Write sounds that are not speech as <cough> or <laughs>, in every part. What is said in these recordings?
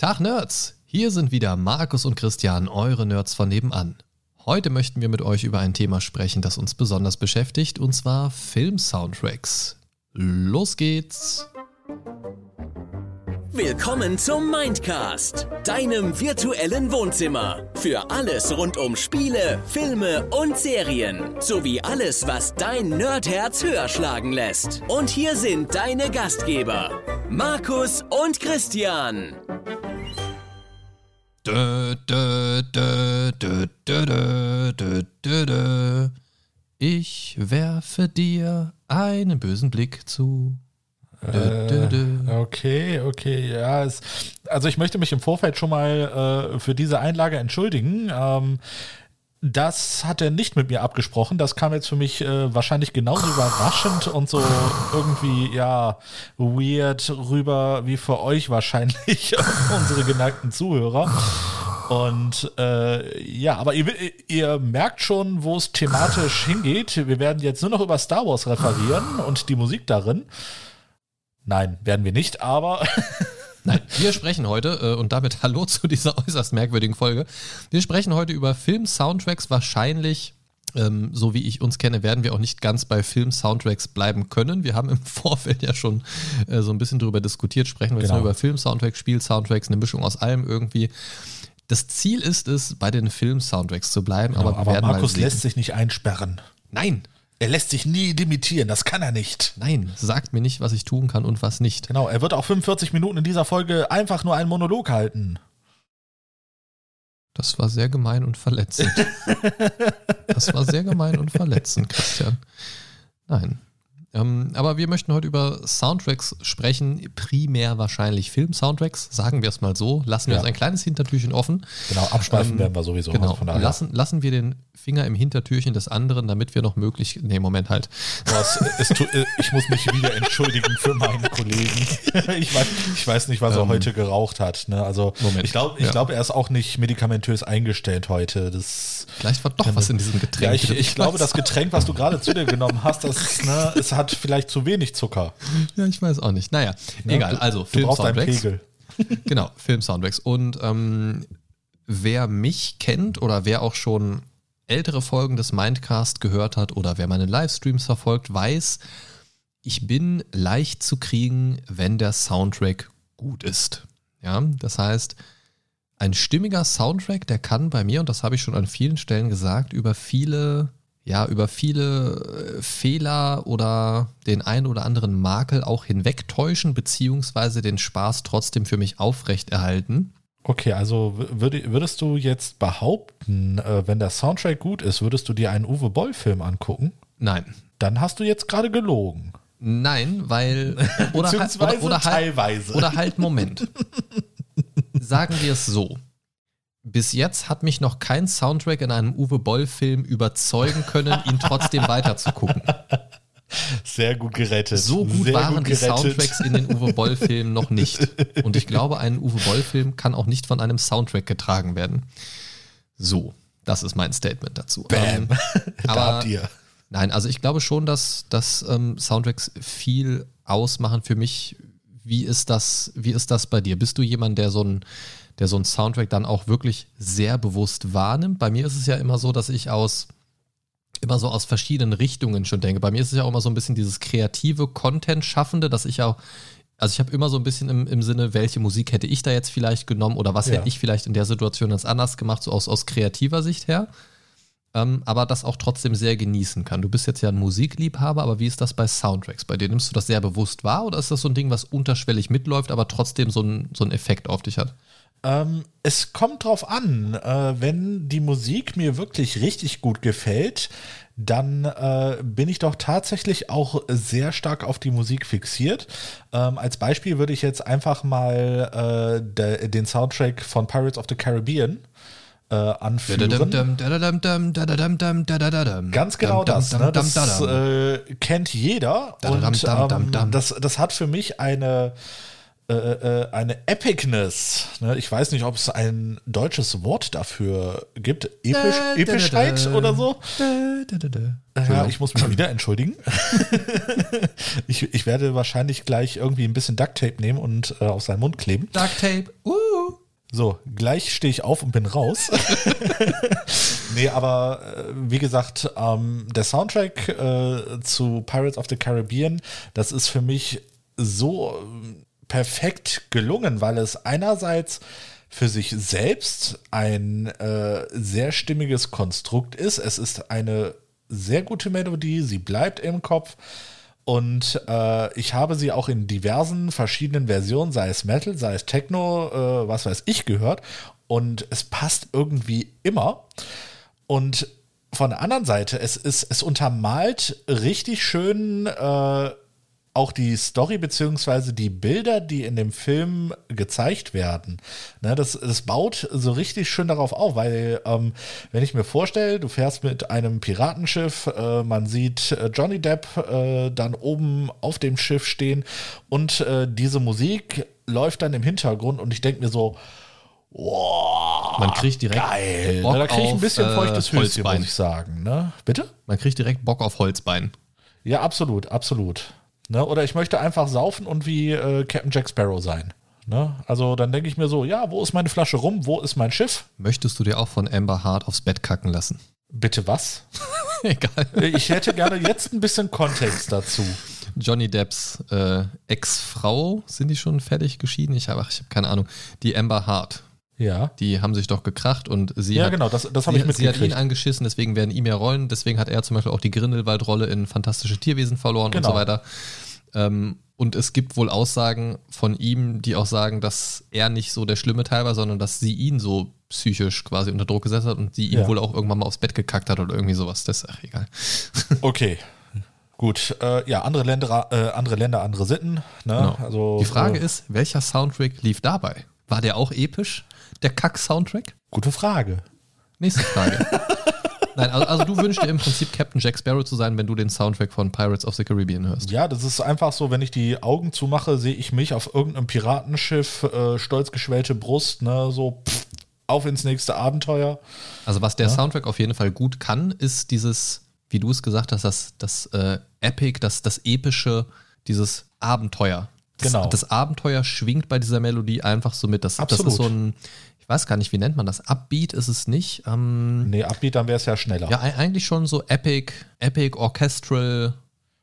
Tag Nerds! Hier sind wieder Markus und Christian, eure Nerds von nebenan. Heute möchten wir mit euch über ein Thema sprechen, das uns besonders beschäftigt, und zwar Film-Soundtracks. Los geht's! Willkommen zum Mindcast, deinem virtuellen Wohnzimmer. Für alles rund um Spiele, Filme und Serien. Sowie alles, was dein Nerdherz höher schlagen lässt. Und hier sind deine Gastgeber, Markus und Christian. Ich werfe dir einen bösen Blick zu. Äh, okay, okay, ja. Es, also ich möchte mich im Vorfeld schon mal äh, für diese Einlage entschuldigen. Ähm, das hat er nicht mit mir abgesprochen. Das kam jetzt für mich äh, wahrscheinlich genauso überraschend und so irgendwie, ja, weird rüber wie für euch wahrscheinlich, <laughs> unsere geneigten Zuhörer. Und äh, ja, aber ihr, ihr merkt schon, wo es thematisch hingeht. Wir werden jetzt nur noch über Star Wars referieren und die Musik darin. Nein, werden wir nicht, aber <laughs> Nein, wir sprechen heute, äh, und damit <laughs> hallo zu dieser äußerst merkwürdigen Folge. Wir sprechen heute über Film-Soundtracks. Wahrscheinlich, ähm, so wie ich uns kenne, werden wir auch nicht ganz bei Film-Soundtracks bleiben können. Wir haben im <laughs> Vorfeld ja schon äh, so ein bisschen drüber diskutiert. Sprechen wir jetzt Genau. nur über Film-Soundtracks, Spiel-Soundtracks, eine Mischung aus allem irgendwie. Das Ziel ist es, bei den Film-Soundtracks zu bleiben, aber wir aber werden Markus mal lässt sich nicht einsperren. Nein, Er lässt sich nie limitieren, das kann er nicht. nein, sagt mir nicht, was ich tun kann und was nicht. Genau, er wird auch 45 Minuten in dieser Folge einfach nur einen Monolog halten. Das war sehr gemein und verletzend. <laughs> Das war sehr gemein und verletzend, Christian. Nein. Ähm, aber wir möchten heute über Soundtracks sprechen, primär wahrscheinlich Film-Soundtracks, sagen wir es mal so. Lassen wir Ja. uns ein kleines Hintertürchen offen. Genau, abschweifen Ähm, werden wir sowieso. Genau. von daher. Lassen, lassen wir den Finger im Hintertürchen des anderen, damit wir noch möglich. Nee, Moment halt. Boah, es, äh, ich muss mich wieder entschuldigen für meinen Kollegen. <laughs> Ich weiß, ich weiß nicht, was er Ähm, heute geraucht hat. Ne? Also Moment. ich glaube, ich Ja. glaub, er ist auch nicht medikamentös eingestellt heute. Das, Vielleicht war doch was in diesem Getränk. ja, ich, ich glaube, das Getränk, was du gerade zu dir genommen hast, das, ne, es hat vielleicht zu wenig Zucker. <laughs> Ja, ich weiß auch nicht. Naja, Ne? egal. Also, du brauchst einen. Pegel. <laughs> Genau, Film-Soundtracks. Und ähm, wer mich kennt oder wer auch schon ältere Folgen des Mindcast gehört hat oder wer meine Livestreams verfolgt, weiß, ich bin leicht zu kriegen, wenn der Soundtrack gut ist. Ja, das heißt, ein stimmiger Soundtrack, der kann bei mir, und das habe ich schon an vielen Stellen gesagt, über viele, ja, über viele äh, Fehler oder den einen oder anderen Makel auch hinwegtäuschen, beziehungsweise den Spaß trotzdem für mich aufrechterhalten. Okay, also würd, würdest du jetzt behaupten, äh, wenn der Soundtrack gut ist, würdest du dir einen Uwe Boll-Film angucken? Nein. Dann hast du jetzt gerade gelogen. Nein, weil. Oder, halt- oder, oder, halt, teilweise. oder halt, Moment. <laughs> Sagen wir es so. Bis jetzt hat mich noch kein Soundtrack in einem Uwe Boll-Film überzeugen können, ihn trotzdem weiterzugucken. Sehr gut gerettet. So gut Sehr waren gut die Soundtracks in den Uwe Boll-Filmen noch nicht. Und ich glaube, ein Uwe Boll-Film kann auch nicht von einem Soundtrack getragen werden. So, das ist mein Statement dazu. Ähm, Bam. <laughs> da aber- habt ihr. Nein, also ich glaube schon, dass, dass ähm, Soundtracks viel ausmachen für mich. Wie ist das, wie ist das bei dir? Bist du jemand, der so ein, der so einen Soundtrack dann auch wirklich sehr bewusst wahrnimmt? Bei mir ist es ja immer so, dass ich aus immer so aus verschiedenen Richtungen schon denke. Bei mir ist es ja auch immer so ein bisschen dieses kreative Content-Schaffende, dass ich auch, also ich habe immer so ein bisschen im, im Sinne, welche Musik hätte ich da jetzt vielleicht genommen oder was Ja. hätte ich vielleicht in der Situation ganz anders gemacht, so aus, aus kreativer Sicht her ähm, aber das auch trotzdem sehr genießen kann. Du bist jetzt ja ein Musikliebhaber, aber wie ist das bei Soundtracks? Bei dir nimmst du das sehr bewusst wahr oder ist das so ein Ding, was unterschwellig mitläuft, aber trotzdem so einen so einen Effekt auf dich hat? Ähm, es kommt drauf an, äh, wenn die Musik mir wirklich richtig gut gefällt, dann äh, bin ich doch tatsächlich auch sehr stark auf die Musik fixiert. Ähm, als Beispiel würde ich jetzt einfach mal äh, de, den Soundtrack von Pirates of the Caribbean äh, anführen. Ganz genau das. Ne? Das äh, kennt jeder. Und ähm, das, das hat für mich eine eine Epicness. Ne? Ich weiß nicht, ob es ein deutsches Wort dafür gibt. Episch, Epischheit oder so. Ja, ich muss mich wieder entschuldigen. <laughs> ich, ich werde wahrscheinlich gleich irgendwie ein bisschen Ducktape nehmen und äh, auf seinen Mund kleben. Duct Tape. Uh. So, gleich stehe ich auf und bin raus. <laughs> nee, aber äh, wie gesagt, ähm, der Soundtrack äh, zu Pirates of the Caribbean, das ist für mich so ähm, perfekt gelungen, weil es einerseits für sich selbst ein äh, sehr stimmiges Konstrukt ist. Es ist eine sehr gute Melodie, sie bleibt im Kopf. Und äh, ich habe sie auch in diversen verschiedenen Versionen, sei es Metal, sei es Techno, äh, was weiß ich, gehört. Und es passt irgendwie immer. Und von der anderen Seite, es, ist, es untermalt richtig schön äh, auch die Story beziehungsweise die Bilder, die in dem Film gezeigt werden. Ne, das, das baut so richtig schön darauf auf, weil ähm, wenn ich mir vorstelle, du fährst mit einem Piratenschiff, äh, man sieht äh, Johnny Depp äh, dann oben auf dem Schiff stehen und äh, diese Musik läuft dann im Hintergrund und ich denke mir so, wow, Man kriegt direkt geil. Bock Ne, da kriege ich ein auf, bisschen äh, feuchtes Höschen, Holzbein. muss ich sagen. Ne? Bitte? Man kriegt direkt Bock auf Holzbein. Ja, absolut, absolut. Ne? Oder ich möchte einfach saufen und wie äh, Captain Jack Sparrow sein. Ne? Also dann denke ich mir so, ja, wo ist meine Flasche rum? Wo ist mein Schiff? Möchtest du dir auch von Amber Hart aufs Bett kacken lassen? Bitte was? <laughs> Egal. Ich hätte gerne jetzt ein bisschen Kontext dazu. Johnny Depps äh, Ex-Frau, sind die schon fertig geschieden? Ich habe hab keine Ahnung. Die Amber Hart. Ja. Die haben sich doch gekracht und sie Ja, hat, genau, das, das sie, ich sie hat ihn angeschissen, deswegen werden ihm ja Rollen, deswegen hat er zum Beispiel auch die Grindelwald-Rolle in Fantastische Tierwesen verloren Genau. und so weiter. Ähm, und es gibt wohl Aussagen von ihm, die auch sagen, dass er nicht so der schlimme Teil war, sondern dass sie ihn so psychisch quasi unter Druck gesetzt hat und sie ihn Ja. wohl auch irgendwann mal aufs Bett gekackt hat oder irgendwie sowas. Das ist ach, egal. <laughs> Okay. Gut, äh, ja, andere Länder, äh, andere Länder, andere Sitten. Ne? Genau. Also, Die Frage äh, ist, welcher Soundtrack lief dabei? War der auch episch? Der Kack-Soundtrack? Gute Frage. Nächste Frage. <laughs> Nein, also, also du wünschst dir im Prinzip Captain Jack Sparrow zu sein, wenn du den Soundtrack von Pirates of the Caribbean hörst. Ja, das ist einfach so, wenn ich die Augen zumache, sehe ich mich auf irgendeinem Piratenschiff, äh, stolz geschwellte Brust, ne, so pff, auf ins nächste Abenteuer. Also was der Soundtrack auf jeden Fall gut kann, ist dieses, wie du es gesagt hast, das, das äh, Epic, das, das Epische, dieses Abenteuer. Das, Genau. Das Abenteuer schwingt bei dieser Melodie einfach so mit. Das, das Absolut. ist so ein, weiß gar nicht, wie nennt man das? Upbeat ist es nicht. Ähm, Nee, Upbeat, dann wäre es ja schneller. ja, eigentlich schon so Epic, Epic, Orchestral.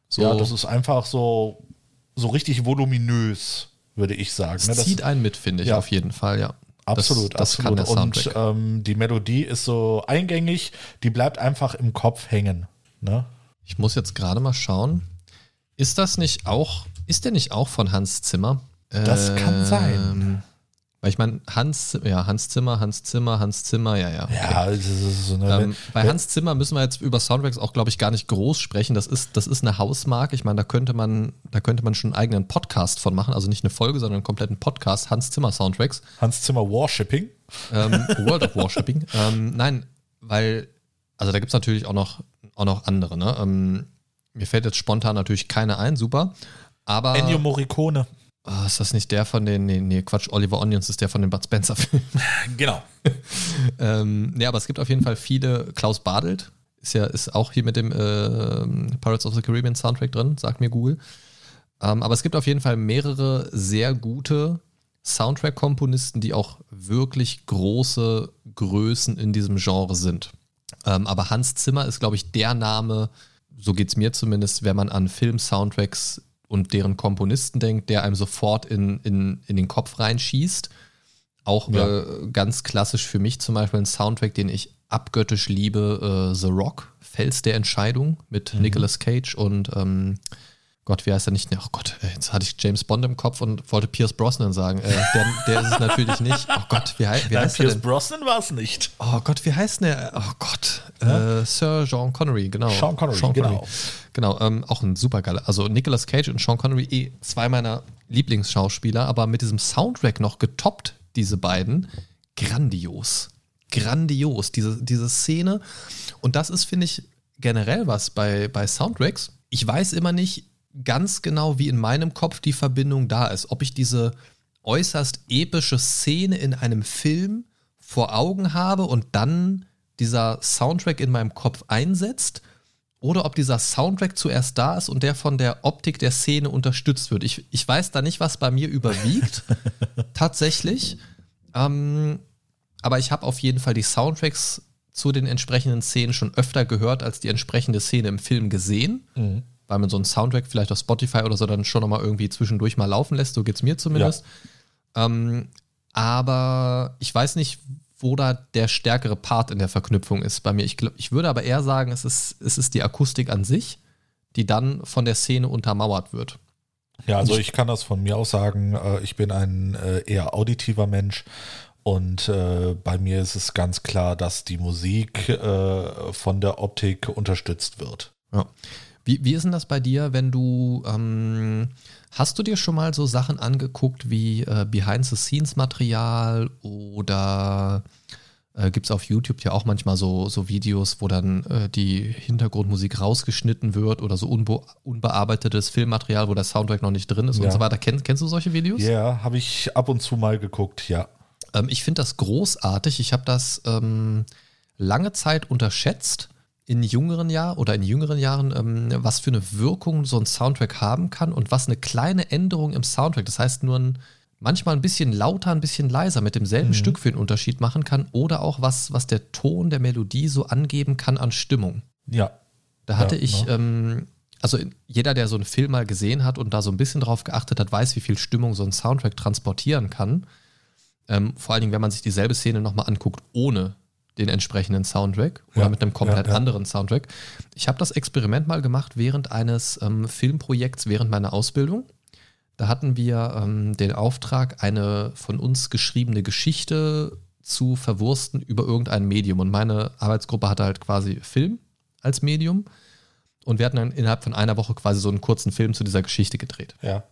So, Ja, das ist einfach so, so richtig voluminös, würde ich sagen. das ne? Das- zieht einen mit, finde ich, Ja. auf jeden Fall, ja. Absolut, das, das absolut. Und ähm, die Melodie ist so eingängig, die bleibt einfach im Kopf hängen. Ne? Ich muss jetzt gerade mal schauen. Ist das nicht auch, ist der nicht auch von Hans Zimmer? Das kann sein. Weil ich meine, Hans, ja, Hans Zimmer, Hans Zimmer, Hans Zimmer, ja, ja. okay. Ja, das ist so eine, Ähm, bei Hans Zimmer müssen wir jetzt über Soundtracks auch, glaube ich, gar nicht groß sprechen. Das ist, das ist eine Hausmarke. Ich meine, da könnte man, da könnte man schon einen eigenen Podcast von machen. Also nicht eine Folge, sondern einen kompletten Podcast. Hans Zimmer Soundtracks. Hans Zimmer Warshipping. Ähm, <laughs> World of Warshipping. ähm, nein, weil, also da gibt es natürlich auch noch, auch noch andere. Ne? Ähm, mir fällt jetzt spontan natürlich keine ein, super. Aber Ennio Morricone. Oh, ist das nicht der von den, nee, nee, Quatsch, Oliver Onions ist der von den Bud Spencer-Filmen. <laughs> Genau. <laughs> ähm, nee, aber es gibt auf jeden Fall viele, Klaus Badelt ist ja, ist auch hier mit dem ähm, Pirates of the Caribbean Soundtrack drin, sagt mir Google. Ähm, aber es gibt auf jeden Fall mehrere sehr gute Soundtrack-Komponisten, die auch wirklich große Größen in diesem Genre sind. Ähm, aber Hans Zimmer ist, glaube ich, der Name, so geht es mir zumindest, wenn man an Film-Soundtracks und deren Komponisten denkt, der einem sofort in, in, in den Kopf reinschießt. Auch Ja. äh, ganz klassisch für mich zum Beispiel ein Soundtrack, den ich abgöttisch liebe, äh, The Rock, Fels der Entscheidung mit Nicolas Cage und ähm, Gott, wie heißt er nicht? Oh Gott, äh, jetzt hatte ich James Bond im Kopf und wollte Pierce Brosnan sagen. Äh, der, der ist es natürlich nicht. Oh Gott, wie, hei- wie Nein, heißt er Pierce denn? Brosnan war es nicht. Oh Gott, wie heißt der? Oh Gott. Äh, Sir Sean Connery, genau. Sean Connery, genau. Genau, ähm, auch ein super geiler. Also Nicolas Cage und Sean Connery, eh zwei meiner Lieblingsschauspieler, aber mit diesem Soundtrack noch getoppt, diese beiden. Grandios. Grandios, diese, diese Szene. Und das ist, finde ich, generell was bei, bei Soundtracks. Ich weiß immer nicht ganz genau, wie in meinem Kopf die Verbindung da ist. Ob ich diese äußerst epische Szene in einem Film vor Augen habe und dann dieser Soundtrack in meinem Kopf einsetzt oder ob dieser Soundtrack zuerst da ist und der von der Optik der Szene unterstützt wird. Ich, ich weiß da nicht, was bei mir überwiegt, <laughs> tatsächlich. Ähm, aber ich habe auf jeden Fall die Soundtracks zu den entsprechenden Szenen schon öfter gehört als die entsprechende Szene im Film gesehen. Mhm. Weil man so einen Soundtrack vielleicht auf Spotify oder so dann schon nochmal irgendwie zwischendurch mal laufen lässt, so geht es mir zumindest. Ja. Ähm, aber ich weiß nicht, wo da der stärkere Part in der Verknüpfung ist bei mir. Ich, glaub, ich würde aber eher sagen, es ist, es ist die Akustik an sich, die dann von der Szene untermauert wird. Ja, also ich kann das von mir aus sagen, äh, ich bin ein äh, eher auditiver Mensch und äh, bei mir ist es ganz klar, dass die Musik von der Optik unterstützt wird. Ja. Wie, wie ist denn das bei dir, wenn du, ähm, hast du dir schon mal so Sachen angeguckt wie äh, Behind-the-Scenes-Material oder äh, gibt es auf YouTube ja auch manchmal so, so Videos, wo dann äh, die Hintergrundmusik rausgeschnitten wird oder so unbe unbearbeitetes Filmmaterial, wo der Soundtrack noch nicht drin ist ja. und so weiter. Kenn, kennst du solche Videos? Ja, habe ich ab und zu mal geguckt, ja. Ähm, ich finde das großartig. Ich habe das ähm, lange Zeit unterschätzt in jüngeren Jahren oder in jüngeren Jahren, ähm, was für eine Wirkung so ein Soundtrack haben kann und was eine kleine Änderung im Soundtrack, das heißt nur ein, manchmal ein bisschen lauter, ein bisschen leiser mit demselben mhm. Stück für einen Unterschied machen kann oder auch was, was der Ton der Melodie so angeben kann an Stimmung. Ja. Da hatte ja, ich, ja. Ähm, also jeder, der so einen Film mal gesehen hat und da so ein bisschen drauf geachtet hat, weiß, wie viel Stimmung so ein Soundtrack transportieren kann. Ähm, vor allen Dingen, wenn man sich dieselbe Szene nochmal anguckt, ohne den entsprechenden Soundtrack oder ja, mit einem komplett ja, ja. anderen Soundtrack. Ich habe das Experiment mal gemacht während eines ähm, Filmprojekts während meiner Ausbildung. Da hatten wir ähm, den Auftrag, eine von uns geschriebene Geschichte zu verwursten über irgendein Medium. Und meine Arbeitsgruppe hatte halt quasi Film als Medium. Und wir hatten dann innerhalb von einer Woche quasi so einen kurzen Film zu dieser Geschichte gedreht. Ja.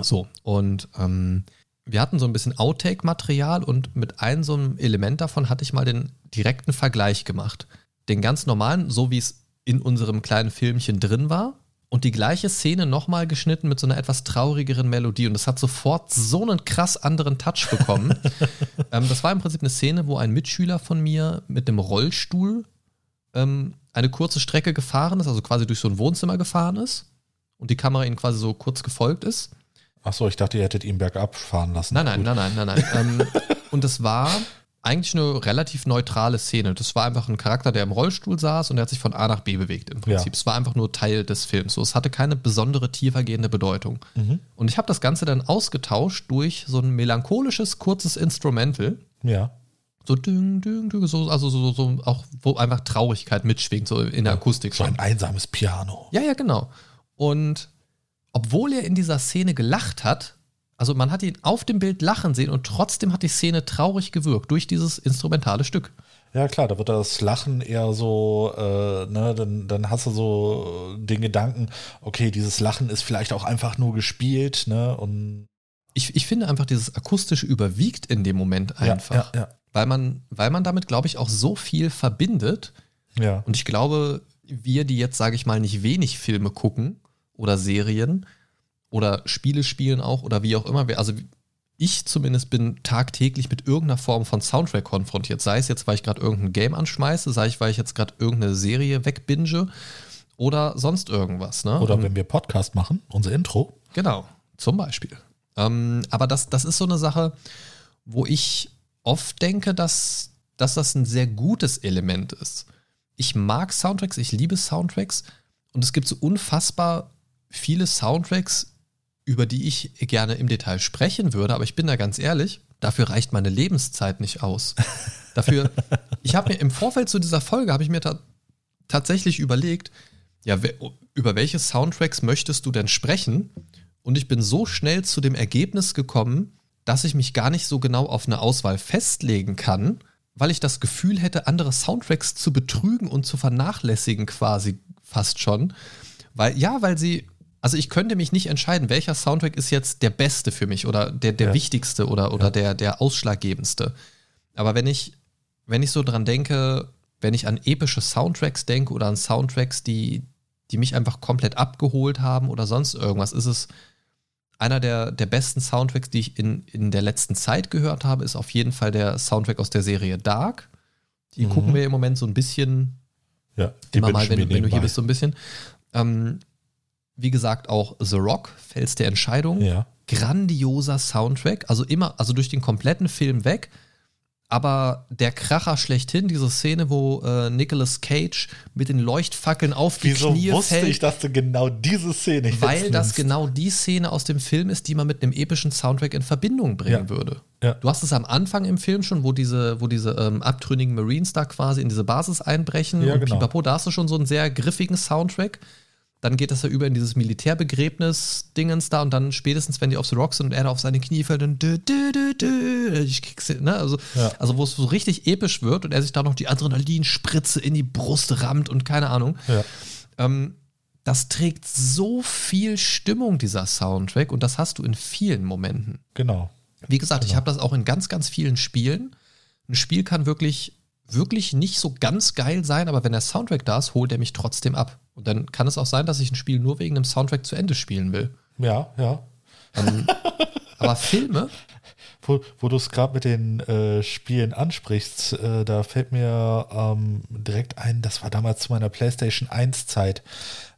So, und ähm, wir hatten so ein bisschen Outtake-Material und mit einem so einem Element davon hatte ich mal den direkten Vergleich gemacht. Den ganz normalen, so wie es in unserem kleinen Filmchen drin war, und die gleiche Szene nochmal geschnitten mit so einer etwas traurigeren Melodie. Und das hat sofort so einen krass anderen Touch bekommen. <laughs> ähm, das war im Prinzip eine Szene, wo ein Mitschüler von mir mit einem Rollstuhl ähm, eine kurze Strecke gefahren ist, also quasi durch so ein Wohnzimmer gefahren ist und die Kamera ihn quasi so kurz gefolgt ist. Ach so, ich dachte, ihr hättet ihn bergab fahren lassen. Nein, nein, Gut. nein, nein, nein, nein. <laughs> ähm, und das war eigentlich eine relativ neutrale Szene. Das war einfach ein Charakter, der im Rollstuhl saß und der hat sich von A nach B bewegt im Prinzip. Ja. Es war einfach nur Teil des Films. So, es hatte keine besondere tiefergehende Bedeutung. Mhm. Und ich habe das Ganze dann ausgetauscht durch so ein melancholisches, kurzes Instrumental. Ja. So ding, ding, ding, so, also so, so auch, wo einfach Traurigkeit mitschwingt, so in der ja, Akustik. So ein einsames Piano. Ja, ja, genau. Und obwohl er in dieser Szene gelacht hat, also man hat ihn auf dem Bild lachen sehen und trotzdem hat die Szene traurig gewirkt durch dieses instrumentale Stück. Ja klar, da wird das Lachen eher so, äh, ne, dann, dann hast du so den Gedanken, okay, dieses Lachen ist vielleicht auch einfach nur gespielt, ne, und ich, ich finde einfach, dieses akustische überwiegt in dem Moment einfach. Ja, ja, ja. Weil man, weil man damit, glaube ich, auch so viel verbindet. Ja. Und ich glaube, wir, die jetzt, sage ich mal, nicht wenig Filme gucken, oder Serien oder Spiele spielen auch oder wie auch immer. Also ich zumindest bin tagtäglich mit irgendeiner Form von Soundtrack konfrontiert. Sei es jetzt, weil ich gerade irgendein Game anschmeiße, sei es, weil ich jetzt gerade irgendeine Serie wegbinge oder sonst irgendwas. Ne? Oder wenn wir Podcast machen, unser Intro. Genau, zum Beispiel. Ähm, aber das, das ist so eine Sache, wo ich oft denke, dass, dass das ein sehr gutes Element ist. Ich mag Soundtracks, ich liebe Soundtracks und es gibt so unfassbar viele Soundtracks, über die ich gerne im Detail sprechen würde, aber ich bin da ganz ehrlich, dafür reicht meine Lebenszeit nicht aus. <laughs> Dafür, ich habe mir im Vorfeld zu dieser Folge, habe ich mir ta tatsächlich überlegt, ja, über welche Soundtracks möchtest du denn sprechen? Und ich bin so schnell zu dem Ergebnis gekommen, dass ich mich gar nicht so genau auf eine Auswahl festlegen kann, weil ich das Gefühl hätte, andere Soundtracks zu betrügen und zu vernachlässigen quasi fast schon. Weil, ja, weil sie also ich könnte mich nicht entscheiden, welcher Soundtrack ist jetzt der beste für mich oder der, der ja. wichtigste oder, oder ja. der, der ausschlaggebendste. Aber wenn ich, wenn ich so dran denke, wenn ich an epische Soundtracks denke oder an Soundtracks, die, die mich einfach komplett abgeholt haben oder sonst irgendwas, ist es einer der, der besten Soundtracks, die ich in, in der letzten Zeit gehört habe, ist auf jeden Fall der Soundtrack aus der Serie Dark. Die Mhm. gucken wir im Moment so ein bisschen, Ja, die immer mal, wenn, wir wenn du hier bist, so ein bisschen. Ähm, wie gesagt, auch The Rock, Fels der Entscheidung. Ja. Grandioser Soundtrack, also immer, also durch den kompletten Film weg. Aber der Kracher schlechthin, diese Szene, wo äh, Nicolas Cage mit den Leuchtfackeln auf die Wieso Knie wusste fällt. ich, dass du genau diese Szene Weil das nimmst? genau die Szene aus dem Film ist, die man mit einem epischen Soundtrack in Verbindung bringen Ja. würde. Ja. Du hast es am Anfang im Film schon, wo diese, wo diese ähm, abtrünnigen Marines da quasi in diese Basis einbrechen. Ja, und genau. pipapo, da hast du schon so einen sehr griffigen Soundtrack. Dann geht das ja über in dieses Militärbegräbnis-Dingens da und dann spätestens, wenn die auf The Rock sind und er da auf seine Knie fällt und dü, dü, dü, dü, ich krieg's, ne? also, Ja. also wo es so richtig episch wird und er sich da noch die Adrenalinspritze in die Brust rammt und keine Ahnung. Ja. Ähm, das trägt so viel Stimmung, dieser Soundtrack, und das hast du in vielen Momenten. Genau. Wie gesagt, ich habe das auch in ganz, ganz vielen Spielen. Ein Spiel kann wirklich, wirklich nicht so ganz geil sein, aber wenn der Soundtrack da ist, holt er mich trotzdem ab. Und dann kann es auch sein, dass ich ein Spiel nur wegen dem Soundtrack zu Ende spielen will. Ja, ja. <laughs> Aber Filme, Wo, wo du es gerade mit den äh, Spielen ansprichst, äh, da fällt mir ähm, direkt ein, das war damals zu meiner PlayStation 1 Zeit.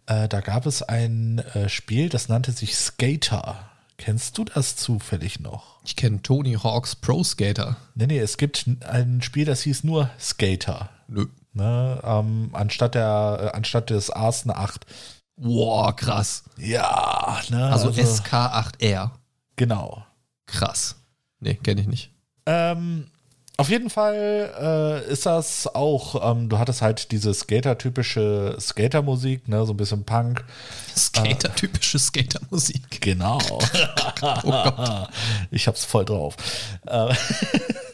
Äh, da gab es ein äh, Spiel, das nannte sich Skater. Kennst du das zufällig noch? ich kenne Tony Hawks Pro Skater. Nee, nee, es gibt ein Spiel, das hieß nur Skater. Nö. Ne, ähm, anstatt, der, äh, anstatt des A's eine 8. Wow, krass. Ja, ne, Also, SK8R. Genau. Krass. Nee, kenne ich nicht. Ähm, auf jeden Fall äh, ist das auch, ähm, du hattest halt diese Skater-typische Skater-Musik, ne, so ein bisschen Punk. Skater-typische Skatermusik. Genau. <laughs> Oh Gott. ich hab's voll drauf. Äh, <laughs>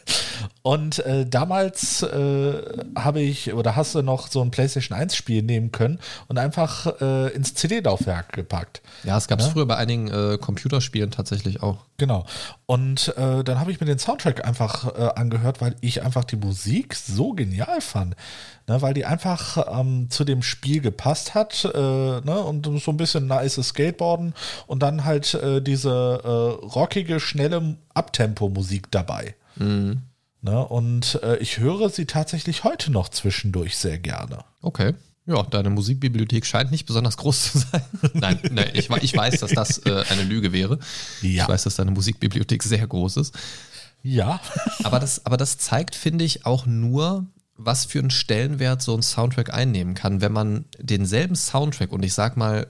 Und äh, damals äh, habe ich, oder hast du noch so ein PlayStation 1-Spiel nehmen können und einfach äh, ins CD-Laufwerk gepackt. Ja, es gab es früher bei einigen äh, Computerspielen tatsächlich auch. Genau. Und äh, dann habe ich mir den Soundtrack einfach äh, angehört, weil ich einfach die Musik so genial fand. Ne, weil die einfach ähm, zu dem Spiel gepasst hat ne, und so ein bisschen nice Skateboarden und dann halt diese rockige, schnelle Abtempo-Musik dabei. Ne, und äh, ich höre sie tatsächlich heute noch zwischendurch sehr gerne. Okay. Ja, deine Musikbibliothek scheint nicht besonders groß zu sein. <laughs> nein, nein ich, ich weiß, dass das äh, eine Lüge wäre. Ja. Ich weiß, dass deine Musikbibliothek sehr groß ist. Ja. Aber das, aber das zeigt, finde ich, auch nur, was für einen Stellenwert so ein Soundtrack einnehmen kann, wenn man denselben Soundtrack, und ich sag mal,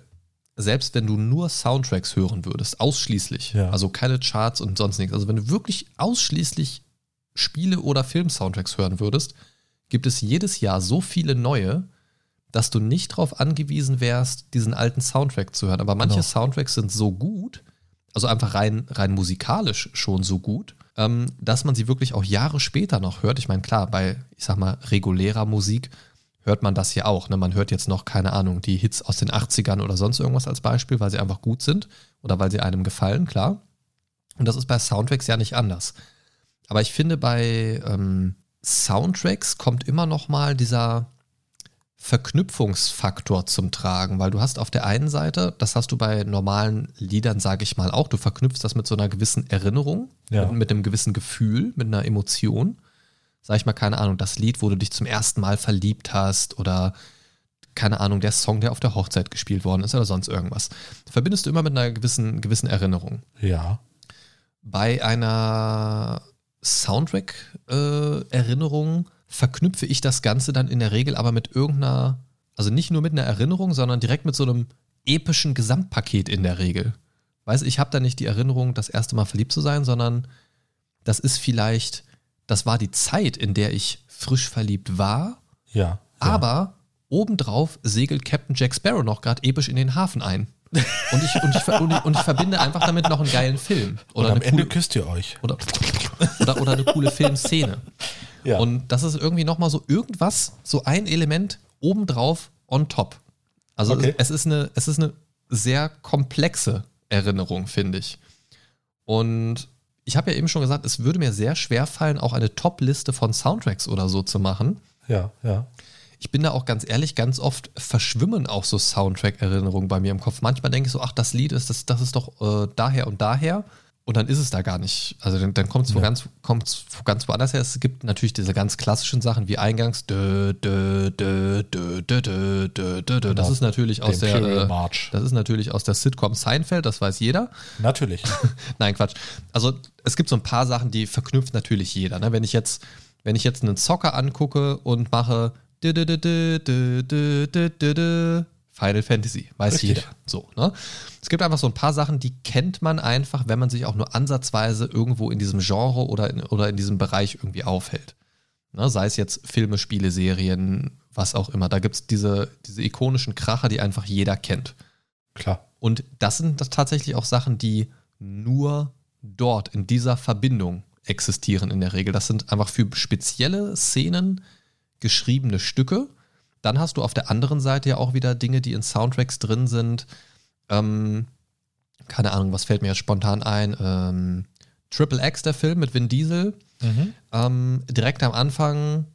selbst wenn du nur Soundtracks hören würdest, ausschließlich, Ja. also keine Charts und sonst nichts, also wenn du wirklich ausschließlich Spiele- oder Film-Soundtracks hören würdest, gibt es jedes Jahr so viele neue, dass du nicht darauf angewiesen wärst, diesen alten Soundtrack zu hören. Aber manche Genau. Soundtracks sind so gut, also einfach rein, rein musikalisch schon so gut, ähm, dass man sie wirklich auch Jahre später noch hört. Ich meine, klar, bei, ich sag mal, regulärer Musik hört man das ja auch. Ne? Man hört jetzt noch, keine Ahnung, die Hits aus den 80ern oder sonst irgendwas als Beispiel, weil sie einfach gut sind oder weil sie einem gefallen, klar. Und das ist bei Soundtracks ja nicht anders. Aber ich finde, bei ähm, Soundtracks kommt immer noch mal dieser Verknüpfungsfaktor zum Tragen, weil du hast auf der einen Seite, das hast du bei normalen Liedern, sage ich mal auch, du verknüpfst das mit so einer gewissen Erinnerung, Ja. mit, mit einem gewissen Gefühl, mit einer Emotion. Sag ich mal, keine Ahnung, das Lied, wo du dich zum ersten Mal verliebt hast oder keine Ahnung, der Song, der auf der Hochzeit gespielt worden ist oder sonst irgendwas. Verbindest du immer mit einer gewissen, gewissen Erinnerung. Ja. Bei einer Soundtrack-Erinnerung verknüpfe ich das Ganze dann in der Regel aber mit irgendeiner, also nicht nur mit einer Erinnerung, sondern direkt mit so einem epischen Gesamtpaket in der Regel. Weißt du, ich habe da nicht die Erinnerung, das erste Mal verliebt zu sein, sondern das ist vielleicht, das war die Zeit, in der ich frisch verliebt war, Ja. ja. aber obendrauf segelt Captain Jack Sparrow noch gerade episch in den Hafen ein. Und ich, und, ich, und, ich, und ich verbinde einfach damit noch einen geilen Film. Und Oder am eine Ende coole, küsst ihr euch. oder, oder, oder eine coole Filmszene. Ja. Und das ist irgendwie nochmal so irgendwas, so ein Element obendrauf on top. Also Okay. es, ist eine, es ist eine sehr komplexe Erinnerung, finde ich. Und ich habe ja eben schon gesagt, es würde mir sehr schwer fallen, auch eine Top-Liste von Soundtracks oder so zu machen. ja, ja. Ich bin da auch ganz ehrlich, ganz oft verschwimmen auch so Soundtrack-Erinnerungen bei mir im Kopf. Manchmal denke ich so, ach, das Lied ist, das, das ist doch äh, daher und daher. Und dann ist es da gar nicht. Also dann, dann kommt es ja. ganz, kommt's ganz woanders her. Es gibt natürlich diese ganz klassischen Sachen wie eingangs. Dö, dö, dö, dö. Das genau. ist natürlich aus der, äh, das ist natürlich aus der Sitcom Seinfeld, das weiß jeder. Natürlich. <laughs> Nein, Quatsch. Also es gibt so ein paar Sachen, die verknüpft natürlich jeder. Ne? Wenn ich jetzt, wenn ich jetzt einen Zocker angucke und mache Final Fantasy, weiß Richtig. jeder. So, ne? Es gibt einfach so ein paar Sachen, die kennt man einfach, wenn man sich auch nur ansatzweise irgendwo in diesem Genre oder in, oder in diesem Bereich irgendwie aufhält. Ne? Sei es jetzt Filme, Spiele, Serien, was auch immer. Da gibt es diese, diese ikonischen Kracher, die einfach jeder kennt. Klar. Und das sind das tatsächlich auch Sachen, die nur dort in dieser Verbindung existieren in der Regel. Das sind einfach für spezielle Szenen geschriebene Stücke dann hast du auf der anderen Seite ja auch wieder Dinge, die in Soundtracks drin sind. Ähm, keine Ahnung, was fällt mir jetzt spontan ein? Ähm, Triple X, der Film mit Vin Diesel. Mhm. Ähm, direkt am Anfang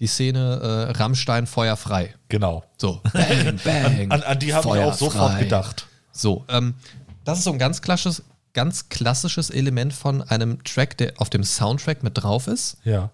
die Szene äh, Rammstein feuerfrei. Genau. So. <laughs> Bang, bang. an, an, die habe ich auch sofort gedacht. So, ähm, das ist so ein ganz klassisches, ganz klassisches Element von einem Track, der auf dem Soundtrack mit drauf ist. Ja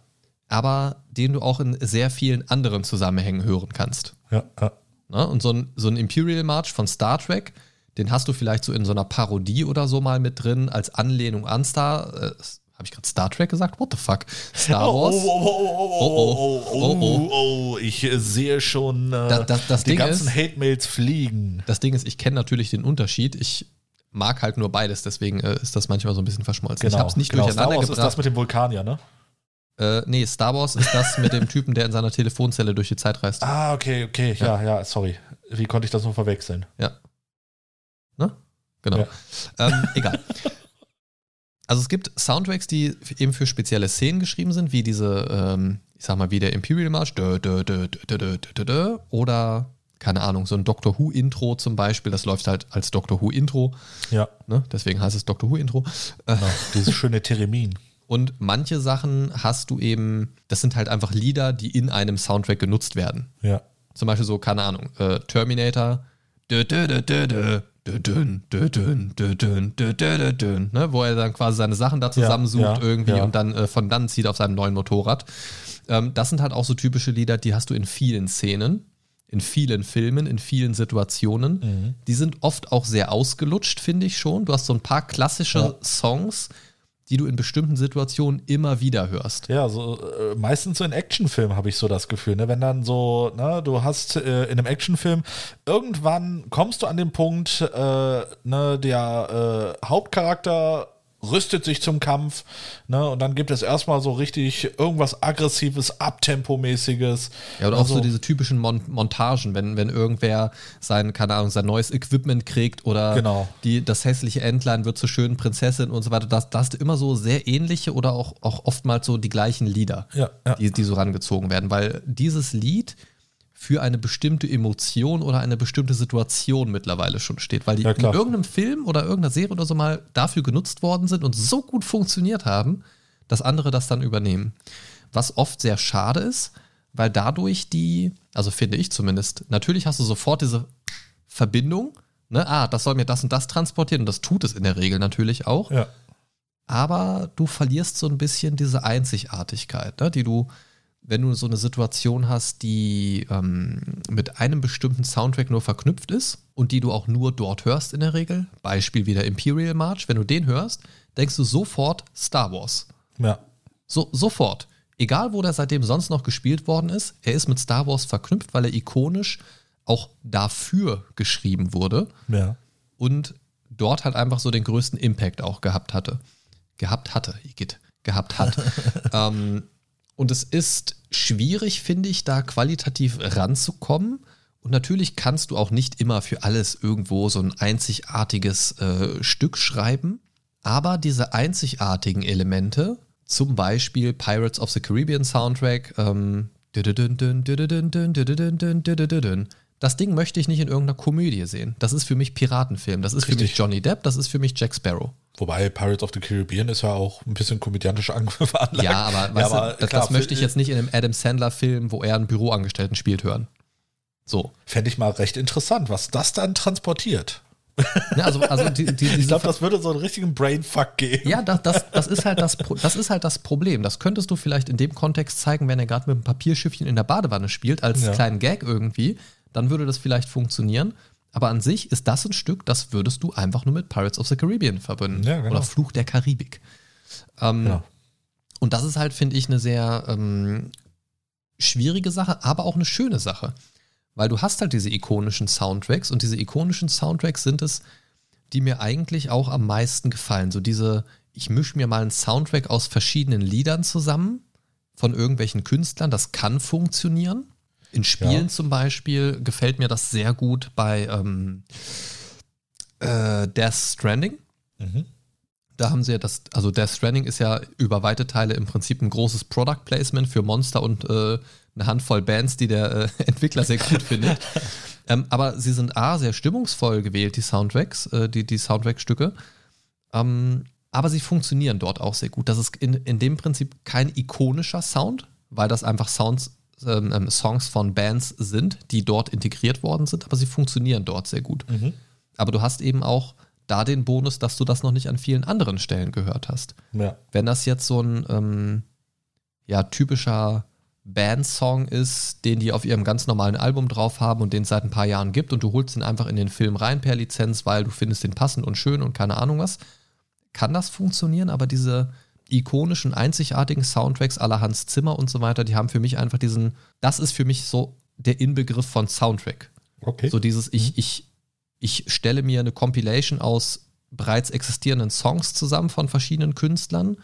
aber den du auch in sehr vielen anderen Zusammenhängen hören kannst. Ja, ja. Na, und so ein, so ein Imperial March von Star Trek, den hast du vielleicht so in so einer Parodie oder so mal mit drin, als Anlehnung an Star. Äh, habe ich gerade Star Trek gesagt? What the fuck? Star Wars? Oh, oh, oh, oh, oh, oh, oh, ich sehe schon äh, das, das, das die ganzen Hate-Mails fliegen. Das Ding ist, ich kenne natürlich den Unterschied. Ich mag halt nur beides, deswegen äh, ist das manchmal so ein bisschen verschmolzen. Genau, ich habe es nicht genau. durcheinander Star Wars ist das mit dem Vulkanier, ne? Äh, nee, Star Wars ist das mit dem Typen, der in seiner Telefonzelle durch die Zeit reist. Ah, okay, okay, ja, ja, ja sorry. Wie konnte ich das nur verwechseln? Ja. Ne? Genau. Ja. Ähm, egal. Also es gibt Soundtracks, die eben für spezielle Szenen geschrieben sind, wie diese, ähm, ich sag mal, wie der Imperial March, oder keine Ahnung, so ein Doctor Who Intro zum Beispiel, das läuft halt als Doctor Who Intro. Ja. Ne? Deswegen heißt es Doctor Who Intro. Genau, dieses schöne Theremin. Und manche Sachen hast du eben, das sind halt einfach Lieder, die in einem Soundtrack genutzt werden. Ja. Zum Beispiel so, keine Ahnung, äh, Terminator, ne, wo er dann quasi seine Sachen da zusammensucht ja, ja, irgendwie ja. und dann äh, von dann zieht auf seinem neuen Motorrad. Ähm, das sind halt auch so typische Lieder, die hast du in vielen Szenen, in vielen Filmen, in vielen Situationen. Mhm. Die sind oft auch sehr ausgelutscht, finde ich schon. Du hast so ein paar klassische Songs, die du in bestimmten Situationen immer wieder hörst. Ja, so äh, meistens so in Actionfilmen habe ich so das Gefühl, ne? wenn dann so, ne, du hast äh, in einem Actionfilm, irgendwann kommst du an den Punkt, äh, ne, der äh, Hauptcharakter rüstet sich zum Kampf, ne, und dann gibt es erstmal so richtig irgendwas aggressives, abtempomäßiges. Ja, oder also, auch so diese typischen Mon Montagen, wenn, wenn irgendwer sein, keine Ahnung, sein neues Equipment kriegt oder genau. die, das hässliche Entlein wird zur schönen Prinzessin und so weiter. Da hast du immer so sehr ähnliche oder auch, auch oftmals so die gleichen Lieder, ja, ja. Die, die so rangezogen werden, weil dieses Lied für eine bestimmte Emotion oder eine bestimmte Situation mittlerweile schon steht, weil die ja, in irgendeinem Film oder irgendeiner Serie oder so mal dafür genutzt worden sind und so gut funktioniert haben, dass andere das dann übernehmen. Was oft sehr schade ist, weil dadurch die, also finde ich zumindest, natürlich hast du sofort diese Verbindung, ne, ah, das soll mir das und das transportieren und das tut es in der Regel natürlich auch. Ja. Aber du verlierst so ein bisschen diese Einzigartigkeit, ne, die du wenn du so eine Situation hast, die ähm, mit einem bestimmten Soundtrack nur verknüpft ist und die du auch nur dort hörst in der Regel, Beispiel wie der Imperial March, wenn du den hörst, denkst du sofort Star Wars. Ja. So, sofort. Egal, wo der seitdem sonst noch gespielt worden ist, er ist mit Star Wars verknüpft, weil er ikonisch auch dafür geschrieben wurde. Ja. Und dort halt einfach so den größten Impact auch gehabt hatte. Gehabt hatte, Igitt. Gehabt hat. <laughs> ähm, und es ist schwierig, finde ich, da qualitativ ranzukommen. Und natürlich kannst du auch nicht immer für alles irgendwo so ein einzigartiges äh, Stück schreiben. Aber diese einzigartigen Elemente, zum Beispiel Pirates of the Caribbean Soundtrack, ähm, das Ding möchte ich nicht in irgendeiner Komödie sehen. Das ist für mich Piratenfilm. Das ist für Richtig. mich Johnny Depp, das ist für mich Jack Sparrow. Wobei Pirates of the Caribbean ist ja auch ein bisschen komödiantisch <laughs> veranlagt. Ja, aber, weißt aber du, das, klar, das möchte ich für- jetzt nicht in einem Adam Sandler-Film, wo er einen Büroangestellten spielt, hören. So. Fände ich mal recht interessant, was das dann transportiert. Ja, also, also die, die, <laughs> Ich glaube, das würde so einen richtigen Brainfuck geben. Ja, das, das, das, ist halt das, das ist halt das Problem. Das könntest du vielleicht in dem Kontext zeigen, wenn er gerade mit einem Papierschiffchen in der Badewanne spielt, als Ja. kleinen Gag irgendwie. Dann würde das vielleicht funktionieren. Aber an sich ist das ein Stück, das würdest du einfach nur mit Pirates of the Caribbean verbinden. Ja, genau. Oder Fluch der Karibik. Ähm, Genau. Und das ist halt, finde ich, eine sehr ähm, schwierige Sache, aber auch eine schöne Sache. Weil du hast halt diese ikonischen Soundtracks und diese ikonischen Soundtracks sind es, die mir eigentlich auch am meisten gefallen. So diese, ich mische mir mal einen Soundtrack aus verschiedenen Liedern zusammen von irgendwelchen Künstlern, das kann funktionieren. In Spielen Ja. zum Beispiel gefällt mir das sehr gut bei ähm, äh, Death Stranding. Mhm. Da haben sie ja das, also Death Stranding ist ja über weite Teile im Prinzip ein großes Product Placement für Monster und äh, eine Handvoll Bands, die der äh, <laughs> Entwickler sehr gut findet. <laughs> Ähm, aber sie sind A, sehr stimmungsvoll gewählt, die Soundtracks, äh, die, die Soundtrack-Stücke. Ähm, aber sie funktionieren dort auch sehr gut. Das ist in, in dem Prinzip kein ikonischer Sound, weil das einfach Sounds, ähm, ähm, Songs von Bands sind, die dort integriert worden sind, aber sie funktionieren dort sehr gut. Mhm. Aber du hast eben auch da den Bonus, dass du das noch nicht an vielen anderen Stellen gehört hast. Ja. Wenn das jetzt so ein ähm, ja, typischer Band-Song ist, den die auf ihrem ganz normalen Album drauf haben und den es seit ein paar Jahren gibt und du holst ihn einfach in den Film rein per Lizenz, weil du findest den passend und schön und keine Ahnung was, kann das funktionieren, aber diese ikonischen, einzigartigen Soundtracks aller Hans Zimmer und so weiter, die haben für mich einfach diesen, das ist für mich so der Inbegriff von Soundtrack. Okay. So dieses, ich, ich, ich stelle mir eine Compilation aus bereits existierenden Songs zusammen von verschiedenen Künstlern.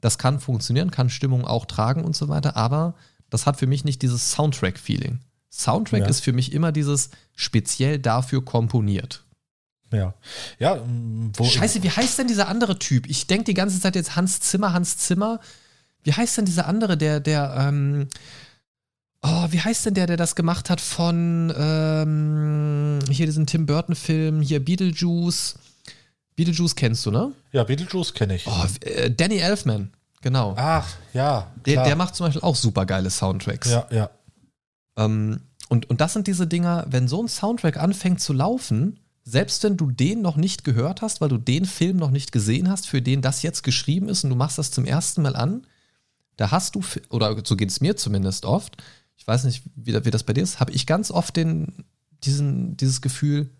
Das kann funktionieren, kann Stimmung auch tragen und so weiter, aber das hat für mich nicht dieses Soundtrack-Feeling. Soundtrack Ja. ist für mich immer dieses speziell dafür komponiert. Ja. Ja, ähm, wo, Scheiße, wie heißt denn dieser andere Typ? Ich denke die ganze Zeit jetzt Hans Zimmer, Hans Zimmer. Wie heißt denn dieser andere, der, der, ähm, oh, wie heißt denn der, der das gemacht hat von, ähm, hier diesen Tim Burton-Film, hier Beetlejuice. Beetlejuice kennst du, ne? Ja, Beetlejuice kenne ich. Oh, äh, Danny Elfman, genau. Ach, ja. der, klar. der macht zum Beispiel auch super geile Soundtracks. Ja, ja. Ähm, und, und das sind diese Dinger, wenn so ein Soundtrack anfängt zu laufen, selbst wenn du den noch nicht gehört hast, weil du den Film noch nicht gesehen hast, für den das jetzt geschrieben ist und du machst das zum ersten Mal an, da hast du, oder so geht es mir zumindest oft, ich weiß nicht, wie, da- wie das bei dir ist, habe ich ganz oft den, diesen, dieses Gefühl,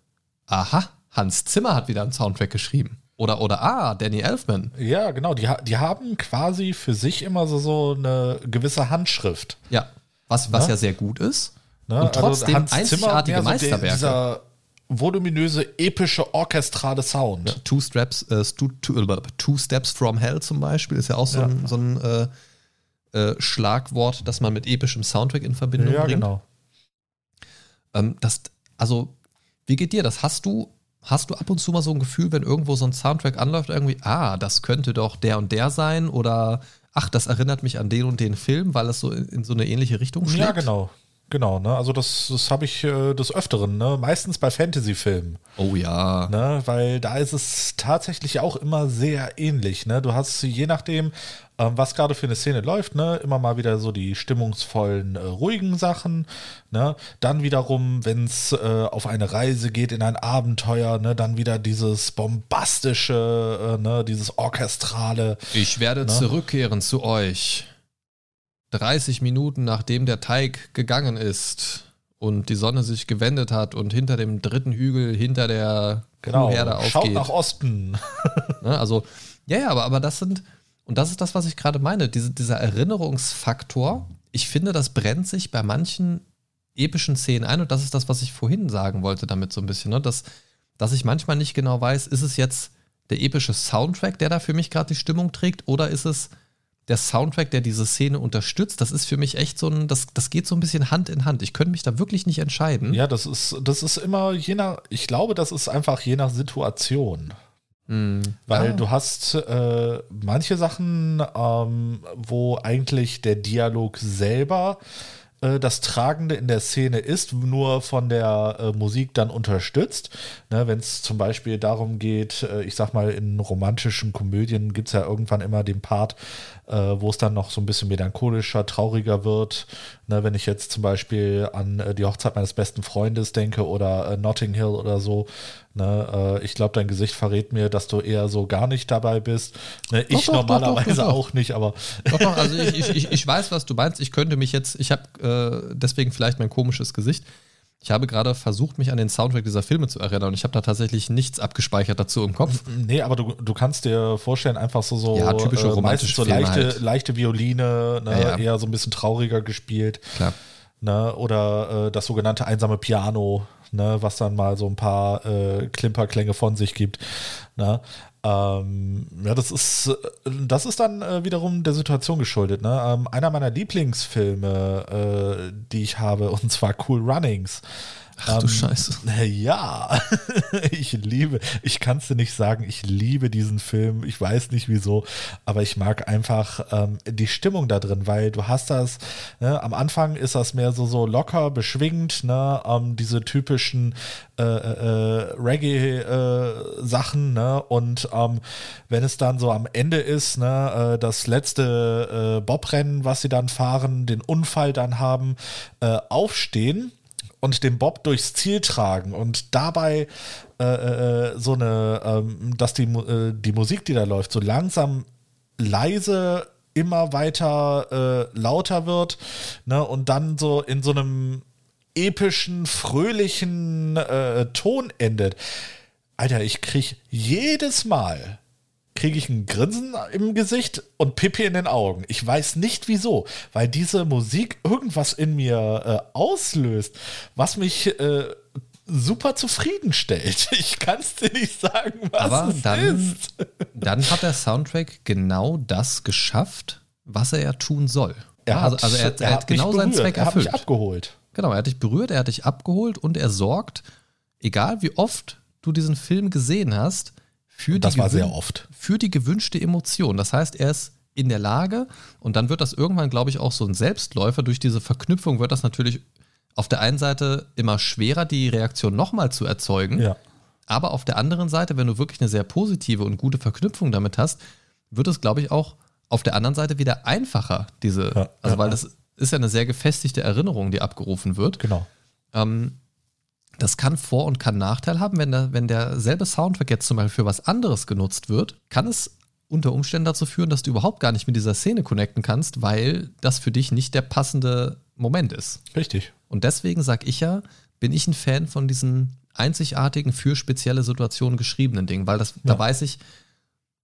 aha, Hans Zimmer hat wieder einen Soundtrack geschrieben. Oder, oder ah, Danny Elfman. Ja, genau. Die, die haben quasi für sich immer so, so eine gewisse Handschrift. Ja, was, was Ja. ja sehr gut ist. Ne? Und trotzdem Hans einzigartige mehr so der- Meisterwerke. Dieser voluminöse, epische, orchestrale Sound. Two Steps, äh, stu, two, äh, two Steps from Hell zum Beispiel ist ja auch so Ja. ein, so ein äh, äh, Schlagwort, das man mit epischem Soundtrack in Verbindung Ja, bringt. genau. Ähm, das, also, wie geht dir das? Hast du, hast du ab und zu mal so ein Gefühl, wenn irgendwo so ein Soundtrack anläuft, irgendwie, ah, das könnte doch der und der sein oder ach, das erinnert mich an den und den Film, weil es so in, in so eine ähnliche Richtung schlägt? Ja, genau. Genau, ne? Also das, das habe ich äh, des Öfteren, ne? Meistens bei Fantasy-Filmen. Oh ja. Ne, weil da ist es tatsächlich auch immer sehr ähnlich. Ne? Du hast je nachdem, ähm, was gerade für eine Szene läuft, ne, immer mal wieder so die stimmungsvollen, äh, ruhigen Sachen. Ne? Dann wiederum, wenn es äh, auf eine Reise geht, in ein Abenteuer, ne, dann wieder dieses bombastische, äh, ne, dieses orchestrale. Ich werde Na? zurückkehren zu euch. 30 Minuten nachdem der Teig gegangen ist und die Sonne sich gewendet hat und hinter dem dritten Hügel hinter der Genau. Kuhherde Schaut aufgeht. nach Osten. <laughs> Ne? Also, ja, ja, aber, aber das sind, und das ist das, was ich gerade meine, diese, dieser Erinnerungsfaktor, ich finde, das brennt sich bei manchen epischen Szenen ein und das ist das, was ich vorhin sagen wollte damit so ein bisschen, ne? dass, dass ich manchmal nicht genau weiß, ist es jetzt der epische Soundtrack, der da für mich gerade die Stimmung trägt oder ist es der Soundtrack, der diese Szene unterstützt? Das ist für mich echt so ein, das, das geht so ein bisschen Hand in Hand. Ich könnte mich da wirklich nicht entscheiden. Ja, das ist, das ist immer je nach, ich glaube, das ist einfach je nach Situation. Hm. Weil Ah. du hast äh, manche Sachen, ähm, wo eigentlich der Dialog selber äh, das Tragende in der Szene ist, nur von der äh, Musik dann unterstützt. Ne, Wenn es zum Beispiel darum geht, äh, ich sag mal, in romantischen Komödien gibt es ja irgendwann immer den Part, äh, wo es dann noch so ein bisschen melancholischer, trauriger wird. Ne, wenn ich jetzt zum Beispiel an äh, die Hochzeit meines besten Freundes denke oder äh, Notting Hill oder so, Ne, äh, ich glaube, dein Gesicht verrät mir, dass du eher so gar nicht dabei bist. Ne, ich doch, normalerweise doch, doch, auch nicht, aber. Doch, doch, also ich, ich, ich weiß, was du meinst. Ich könnte mich jetzt, ich habe äh, deswegen vielleicht mein komisches Gesicht. Ich habe gerade versucht, mich an den Soundtrack dieser Filme zu erinnern und ich habe da tatsächlich nichts abgespeichert dazu im Kopf. Nee, aber du, du kannst dir vorstellen, einfach so, so ja, typische äh, romantische so leichte, halt. leichte Violine, ne, ja, ja. eher so ein bisschen trauriger gespielt. Klar. Ne, oder äh, das sogenannte einsame Piano, ne, was dann mal so ein paar äh, Klimperklänge von sich gibt. Ne? Ähm, ja, das ist, das ist dann äh, wiederum der Situation geschuldet. Ne? Ähm, einer meiner Lieblingsfilme, äh, die ich habe, <laughs> und zwar Cool Runnings. Ach du ähm, Scheiße. <laughs> Ja, <laughs> ich liebe, ich kann es dir nicht sagen, ich liebe diesen Film. Ich weiß nicht wieso, aber ich mag einfach ähm, die Stimmung da drin, weil du hast das, ne, am Anfang ist das mehr so, so locker, beschwingend, ne, ähm, diese typischen äh, äh, Reggae-Sachen, äh, ne, und ähm, wenn es dann so am Ende ist, ne, äh, das letzte äh, Bobrennen, was sie dann fahren, den Unfall dann haben, äh, aufstehen und den Bob durchs Ziel tragen und dabei äh, äh, so eine, ähm, dass die, äh, die Musik, die da läuft, so langsam leise immer weiter äh, lauter wird ne, und dann so in so einem epischen, fröhlichen äh, Ton endet. Alter, ich krieg jedes Mal kriege ich ein Grinsen im Gesicht und Pippi in den Augen. Ich weiß nicht wieso, weil diese Musik irgendwas in mir äh, auslöst, was mich äh, super zufriedenstellt. <laughs> Ich kann es dir nicht sagen, was Aber es dann, ist. dann hat der Soundtrack genau das geschafft, was er ja tun soll. Er ja, hat, also, er, er, er hat genau seinen Zweck erfüllt. Er hat mich abgeholt. Genau, er hat dich berührt, er hat dich abgeholt und er sorgt, egal wie oft du diesen Film gesehen hast, für, das die, war sehr oft. für die gewünschte Emotion. Das heißt, er ist in der Lage und dann wird das irgendwann, glaube ich, auch so ein Selbstläufer. Durch diese Verknüpfung wird das natürlich auf der einen Seite immer schwerer, die Reaktion nochmal zu erzeugen. Ja. Aber auf der anderen Seite, wenn du wirklich eine sehr positive und gute Verknüpfung damit hast, wird es, glaube ich, auch auf der anderen Seite wieder einfacher, diese, ja, also ja, weil das ist ja eine sehr gefestigte Erinnerung, die abgerufen wird. Genau. Ähm, das kann Vor- und kann Nachteil haben. Wenn, der, wenn derselbe Soundtrack jetzt zum Beispiel für was anderes genutzt wird, kann es unter Umständen dazu führen, dass du überhaupt gar nicht mit dieser Szene connecten kannst, weil das für dich nicht der passende Moment ist. Richtig. Und deswegen sage ich ja, bin ich ein Fan von diesen einzigartigen, für spezielle Situationen geschriebenen Dingen, weil das, ja. da weiß ich,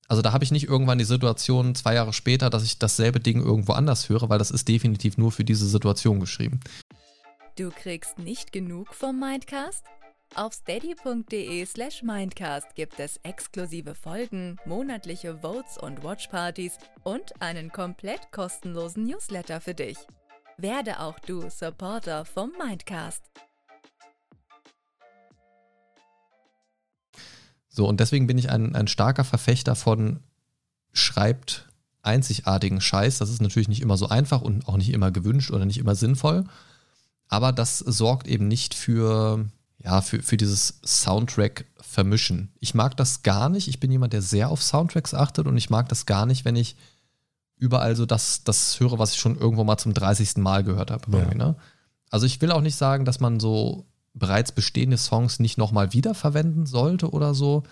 also da habe ich nicht irgendwann die Situation zwei Jahre später, dass ich dasselbe Ding irgendwo anders höre, weil das ist definitiv nur für diese Situation geschrieben. Du kriegst nicht genug vom Mindcast? Auf steady.de slash Mindcast gibt es exklusive Folgen, monatliche Votes und Watchpartys und einen komplett kostenlosen Newsletter für dich. Werde auch du Supporter vom Mindcast. So, und deswegen bin ich ein, ein starker Verfechter von schreibt einzigartigen Scheiß. Das ist natürlich nicht immer so einfach und auch nicht immer gewünscht oder nicht immer sinnvoll. Aber das sorgt eben nicht für, ja, für, für dieses Soundtrack-Vermischen. Ich mag das gar nicht. Ich bin jemand, der sehr auf Soundtracks achtet und ich mag das gar nicht, wenn ich überall so das, das höre, was ich schon irgendwo mal zum 30. Mal gehört habe. Ja. Ne? Also ich will auch nicht sagen, dass man so bereits bestehende Songs nicht nochmal wiederverwenden sollte oder so.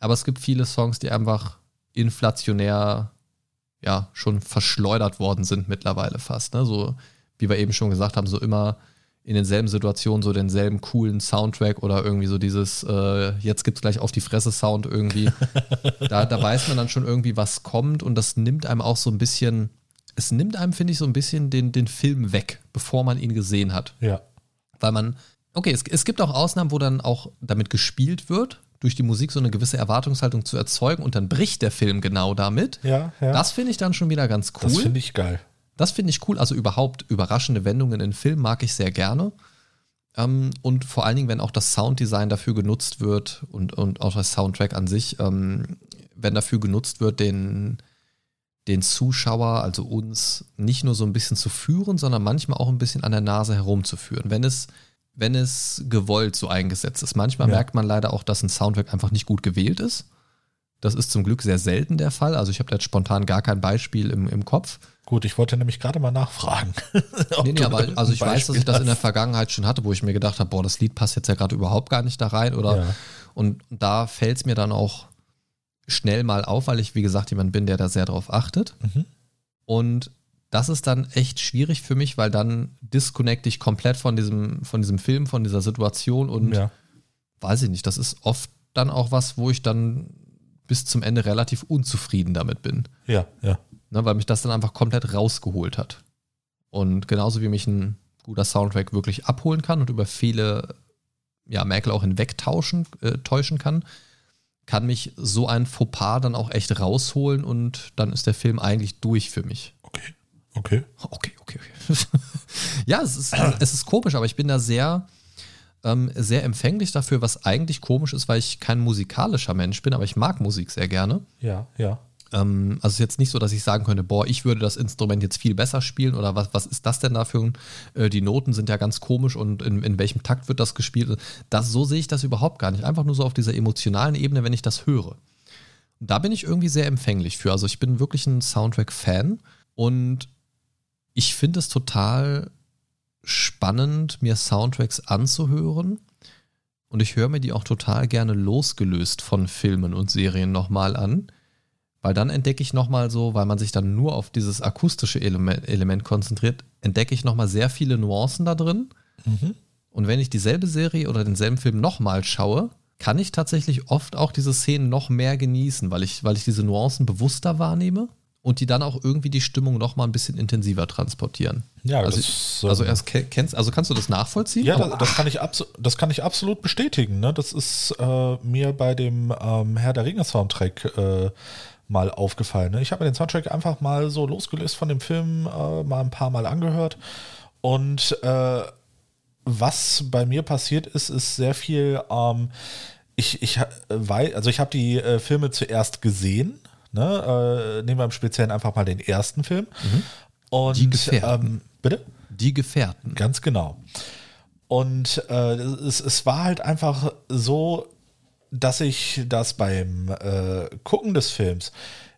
Aber es gibt viele Songs, die einfach inflationär ja schon verschleudert worden sind mittlerweile fast. Ne? So wie wir eben schon gesagt haben, so immer in denselben Situationen so denselben coolen Soundtrack oder irgendwie so dieses äh, jetzt gibt's gleich auf die Fresse Sound irgendwie. <laughs> da, da weiß man dann schon irgendwie, was kommt und das nimmt einem auch so ein bisschen, es nimmt einem, finde ich, so ein bisschen den, den Film weg, bevor man ihn gesehen hat. Ja. Weil man, okay, es, es gibt auch Ausnahmen, wo dann auch damit gespielt wird, durch die Musik so eine gewisse Erwartungshaltung zu erzeugen und dann bricht der Film genau damit. Ja, ja. Das finde ich dann schon wieder ganz cool. Das finde ich geil. Das finde ich cool. Also überhaupt überraschende Wendungen in Film mag ich sehr gerne. Ähm, und vor allen Dingen, wenn auch das Sounddesign dafür genutzt wird und, und auch das Soundtrack an sich, ähm, wenn dafür genutzt wird, den, den Zuschauer, also uns, nicht nur so ein bisschen zu führen, sondern manchmal auch ein bisschen an der Nase herumzuführen. Wenn es, wenn es gewollt so eingesetzt ist. Manchmal Ja. merkt man leider auch, dass ein Soundtrack einfach nicht gut gewählt ist. Das ist zum Glück sehr selten der Fall. Also ich habe da jetzt spontan gar kein Beispiel im, im Kopf. Gut, ich wollte nämlich gerade mal nachfragen. <laughs> Nee, nee, aber also ich weiß, dass ich das in der. Vergangenheit schon hatte, wo ich mir gedacht habe, boah, das Lied passt jetzt ja gerade überhaupt gar nicht da rein. Oder Ja. und da fällt es mir dann auch schnell mal auf, weil ich, wie gesagt, jemand bin, der da sehr drauf achtet. Mhm. Und das ist dann echt schwierig für mich, weil dann disconnecte ich komplett von diesem, von diesem Film, von dieser Situation und Ja. weiß ich nicht, das ist oft dann auch was, wo ich dann bis zum Ende relativ unzufrieden damit bin. ja, ja. Ne, weil mich das dann einfach komplett rausgeholt hat. Und genauso wie mich ein guter Soundtrack wirklich abholen kann und über viele ja, Merkel auch hinwegtauschen, äh, täuschen kann, kann mich so ein Fauxpas dann auch echt rausholen und dann ist der Film eigentlich durch für mich. Okay. Okay. Okay, okay, okay. <laughs> ja, es ist, es ist komisch, aber ich bin da sehr, ähm, sehr empfänglich dafür, was eigentlich komisch ist, weil ich kein musikalischer Mensch bin, aber ich mag Musik sehr gerne. Ja, ja. Ähm, also es ist jetzt nicht so, dass ich sagen könnte, boah, ich würde das Instrument jetzt viel besser spielen oder was, was ist das denn da für ein, äh, die Noten sind ja ganz komisch und in, in welchem Takt wird das gespielt? Das, so sehe ich das überhaupt gar nicht. Einfach nur so auf dieser emotionalen Ebene, wenn ich das höre. Da bin ich irgendwie sehr empfänglich für. Also ich bin wirklich ein Soundtrack-Fan und ich finde es total spannend, mir Soundtracks anzuhören. Und ich höre mir die auch total gerne losgelöst von Filmen und Serien nochmal an. Weil dann entdecke ich nochmal so, weil man sich dann nur auf dieses akustische Element, Element konzentriert, entdecke ich nochmal sehr viele Nuancen da drin. Mhm. Und wenn ich dieselbe Serie oder denselben Film nochmal schaue, kann ich tatsächlich oft auch diese Szenen noch mehr genießen, weil ich, weil ich diese Nuancen bewusster wahrnehme und die dann auch irgendwie die Stimmung nochmal ein bisschen intensiver transportieren. Ja, also, das, also ähm, erst ke- kennst, also kannst du das nachvollziehen? Ja, das, das, kann ich das kann ich absolut bestätigen. Ne? Das ist äh, mir bei dem ähm, Herr der Ringe Soundtrack äh, mal aufgefallen. Ne? Ich habe mir den Soundtrack einfach mal so losgelöst von dem Film äh, mal ein paar Mal angehört. Und äh, was bei mir passiert ist, ist sehr viel. Ähm, ich, ich weiß, also ich habe die äh, Filme zuerst gesehen. Ne? Äh, nehmen wir im Speziellen einfach mal den ersten Film. Und Die Gefährten. ähm, bitte? Die Gefährten. Ganz genau. Und äh, es, es war halt einfach so, dass ich das beim äh, Gucken des Films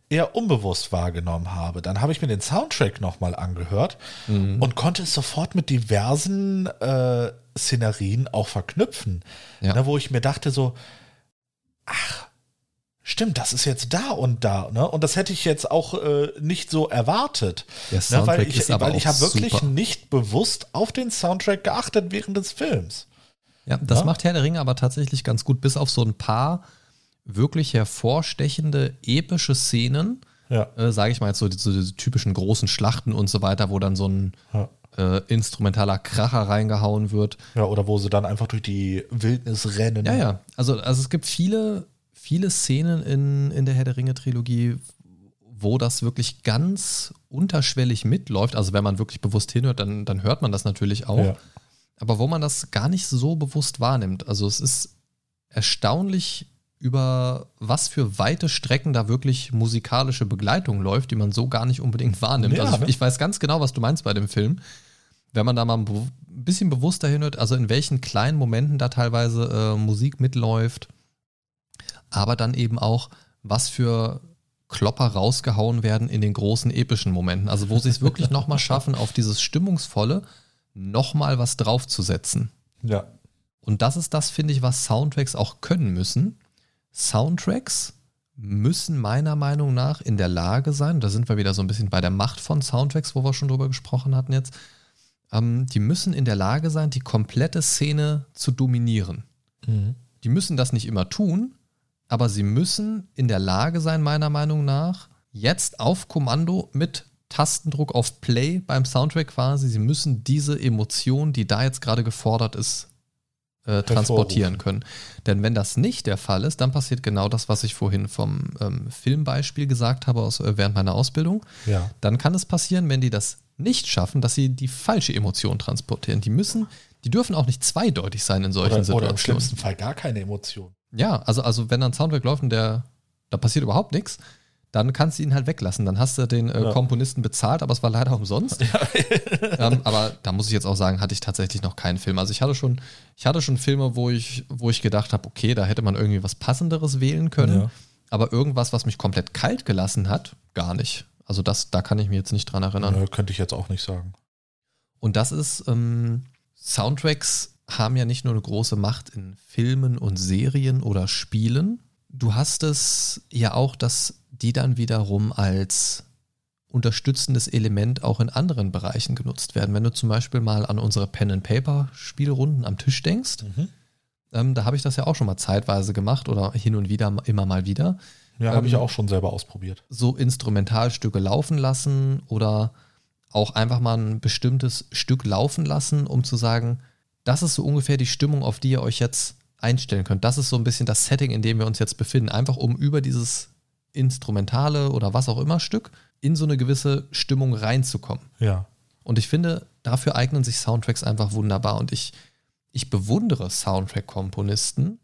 eher unbewusst wahrgenommen habe. Dann habe ich mir den Soundtrack nochmal angehört und konnte es sofort mit diversen äh, Szenerien auch verknüpfen. Ja. Ne, wo ich mir dachte so, ach, stimmt, das ist jetzt da und da. Ne? Und das hätte ich jetzt auch äh, nicht so erwartet. Der Ne, Soundtrack weil ich, ist aber weil ich auch habe wirklich super. nicht bewusst auf den Soundtrack geachtet während des Films. Ja, das Ja. macht Herr der Ringe aber tatsächlich ganz gut, bis auf so ein paar wirklich hervorstechende, epische Szenen, Ja. äh, sage ich mal jetzt so diese, diese typischen großen Schlachten und so weiter, wo dann so ein Ja. äh, instrumentaler Kracher reingehauen wird. Ja, oder wo sie dann einfach durch die Wildnis rennen. Ja, ja. Also, also es gibt viele, viele Szenen in, in der Herr der Ringe-Trilogie, wo das wirklich ganz unterschwellig mitläuft. Also wenn man wirklich bewusst hinhört, dann, dann hört man das natürlich auch. Ja. Aber wo man das gar nicht so bewusst wahrnimmt. Also es ist erstaunlich, über was für weite Strecken da wirklich musikalische Begleitung läuft, die man so gar nicht unbedingt wahrnimmt. Ja, also ich, ne? ich weiß ganz genau, was du meinst bei dem Film. Wenn man da mal ein bisschen bewusster hinhört, also in welchen kleinen Momenten da teilweise äh, Musik mitläuft, aber dann eben auch, was für Klopper rausgehauen werden in den großen epischen Momenten. Also wo sie es wirklich nochmal <laughs> schaffen, auf dieses Stimmungsvolle nochmal was draufzusetzen. ja. Und das ist das, finde ich, was Soundtracks auch können müssen. Soundtracks müssen meiner Meinung nach in der Lage sein, da sind wir wieder so ein bisschen bei der Macht von Soundtracks, wo wir schon drüber gesprochen hatten jetzt, ähm, die müssen in der Lage sein, die komplette Szene zu dominieren. Mhm. Die müssen das nicht immer tun, aber sie müssen in der Lage sein, meiner Meinung nach, jetzt auf Kommando mit Tastendruck auf Play beim Soundtrack quasi, sie müssen diese Emotion, die da jetzt gerade gefordert ist, äh, transportieren können. Denn wenn das nicht der Fall ist, dann passiert genau das, was ich vorhin vom ähm, Filmbeispiel gesagt habe aus, äh, während meiner Ausbildung. Ja. Dann kann es passieren, wenn die das nicht schaffen, dass sie die falsche Emotion transportieren. Die müssen, die dürfen auch nicht zweideutig sein in solchen Oder, oder Situationen. im schlimmsten Fall gar keine Emotion. Ja, also, also wenn dann Soundtrack läuft und der, da passiert überhaupt nichts, dann kannst du ihn halt weglassen. Dann hast du den äh, Ja. Komponisten bezahlt, aber es war leider umsonst. <laughs> ähm, aber da muss ich jetzt auch sagen, hatte ich tatsächlich noch keinen Film. Also ich hatte schon, ich hatte schon Filme, wo ich, wo ich gedacht habe, okay, da hätte man irgendwie was Passenderes wählen können. Ja. Aber irgendwas, was mich komplett kalt gelassen hat, gar nicht. Also das, da kann ich mich jetzt nicht dran erinnern. Nö, könnte ich jetzt auch nicht sagen. Und das ist, ähm, Soundtracks haben ja nicht nur eine große Macht in Filmen und Serien oder Spielen. Du hast es ja auch, dass die dann wiederum als unterstützendes Element auch in anderen Bereichen genutzt werden. Wenn du zum Beispiel mal an unsere Pen-and-Paper-Spielrunden am Tisch denkst, ähm, da habe ich das ja auch schon mal zeitweise gemacht oder hin und wieder immer mal wieder. Ja, habe ich Ähm, auch schon selber ausprobiert. so Instrumentalstücke laufen lassen oder auch einfach mal ein bestimmtes Stück laufen lassen, um zu sagen, das ist so ungefähr die Stimmung, auf die ihr euch jetzt einstellen könnt. Das ist so ein bisschen das Setting, in dem wir uns jetzt befinden. Einfach um über dieses instrumentale oder was auch immer Stück in so eine gewisse Stimmung reinzukommen. Ja. Und ich finde, dafür eignen sich Soundtracks einfach wunderbar. Und ich, ich bewundere Soundtrack-Komponisten,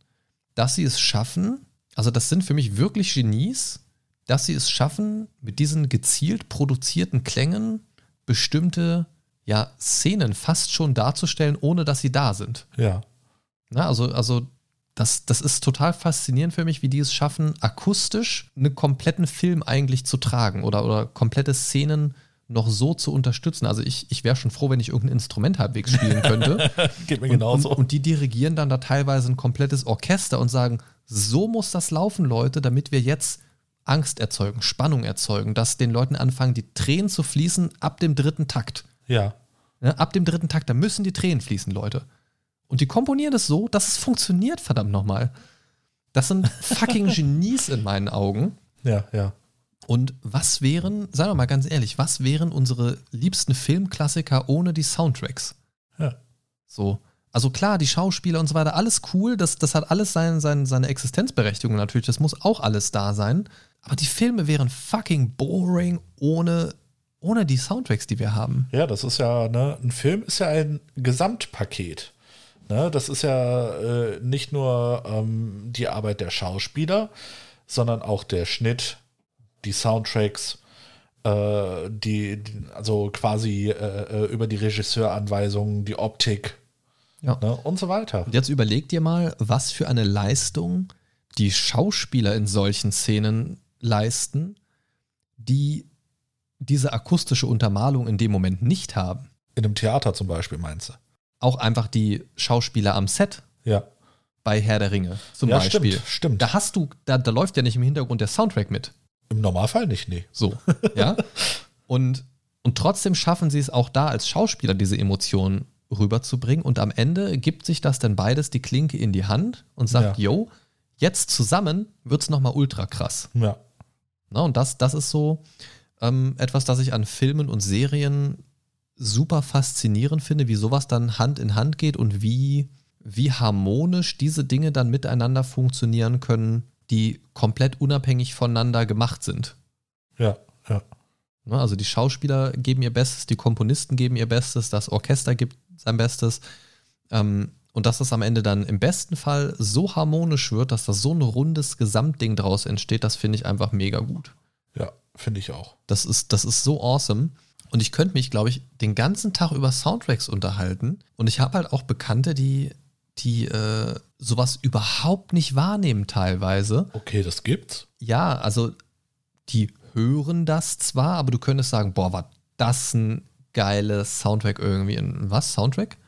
dass sie es schaffen, also das sind für mich wirklich Genies, dass sie es schaffen, mit diesen gezielt produzierten Klängen bestimmte ja, Szenen fast schon darzustellen, ohne dass sie da sind. Ja. Na, also, also das, das ist total faszinierend für mich, wie die es schaffen, akustisch einen kompletten Film eigentlich zu tragen oder, oder komplette Szenen noch so zu unterstützen. Also ich, ich wäre schon froh, wenn ich irgendein Instrument halbwegs spielen könnte. <laughs> Geht mir und, genauso. Und, und die dirigieren dann da teilweise ein komplettes Orchester und sagen, so muss das laufen, Leute, damit wir jetzt Angst erzeugen, Spannung erzeugen, dass den Leuten anfangen, die Tränen zu fließen ab dem dritten Takt. ja. Ja, ab dem dritten Takt, da müssen die Tränen fließen, Leute. Und die komponieren das so, dass es funktioniert, verdammt nochmal. Das sind fucking <laughs> Genies in meinen Augen. Ja, ja. Und was wären, sagen wir mal ganz ehrlich, was wären unsere liebsten Filmklassiker ohne die Soundtracks? Ja. So. Also klar, die Schauspieler und so weiter, alles cool, das, das hat alles sein, sein, seine Existenzberechtigung natürlich, das muss auch alles da sein. Aber die Filme wären fucking boring ohne, ohne die Soundtracks, die wir haben. Ja, das ist ja, ne, ein Film ist ja ein Gesamtpaket. Ne, das ist ja äh, nicht nur ähm, die Arbeit der Schauspieler, sondern auch der Schnitt, die Soundtracks, äh, die, die, also quasi äh, äh, über die Regisseuranweisungen, die Optik Ja. ne, und so weiter. Und jetzt überleg dir mal, was für eine Leistung die Schauspieler in solchen Szenen leisten, die diese akustische Untermalung in dem Moment nicht haben. In einem Theater zum Beispiel, meinst du? Auch einfach die Schauspieler am Set Ja. bei Herr der Ringe zum Ja, Beispiel. stimmt, stimmt. Da hast du, da, da läuft ja nicht im Hintergrund der Soundtrack mit. Im Normalfall nicht, nee. So, <laughs> ja. Und, und trotzdem schaffen sie es auch da als Schauspieler, diese Emotionen rüberzubringen. Und am Ende gibt sich das dann beides die Klinke in die Hand und sagt, Ja. yo, jetzt zusammen wird's noch nochmal ultra krass. Ja. Na, und das, das ist so ähm, etwas, das ich an Filmen und Serien super faszinierend finde, wie sowas dann Hand in Hand geht und wie, wie harmonisch diese Dinge dann miteinander funktionieren können, die komplett unabhängig voneinander gemacht sind. Ja, ja. Ne, Also die Schauspieler geben ihr Bestes, die Komponisten geben ihr Bestes, das Orchester gibt sein Bestes. Ähm, und dass das am Ende dann im besten Fall so harmonisch wird, dass das so ein rundes Gesamtding draus entsteht, das finde ich einfach mega gut. Ja, finde ich auch. Das ist, das ist so awesome. Und ich könnte mich, glaube ich, den ganzen Tag über Soundtracks unterhalten. Und ich habe halt auch Bekannte, die, die äh, sowas überhaupt nicht wahrnehmen teilweise. Okay, das gibt's. Ja, also die hören das zwar, aber du könntest sagen, boah, war das ein geiles Soundtrack irgendwie. Was? Soundtrack? <laughs>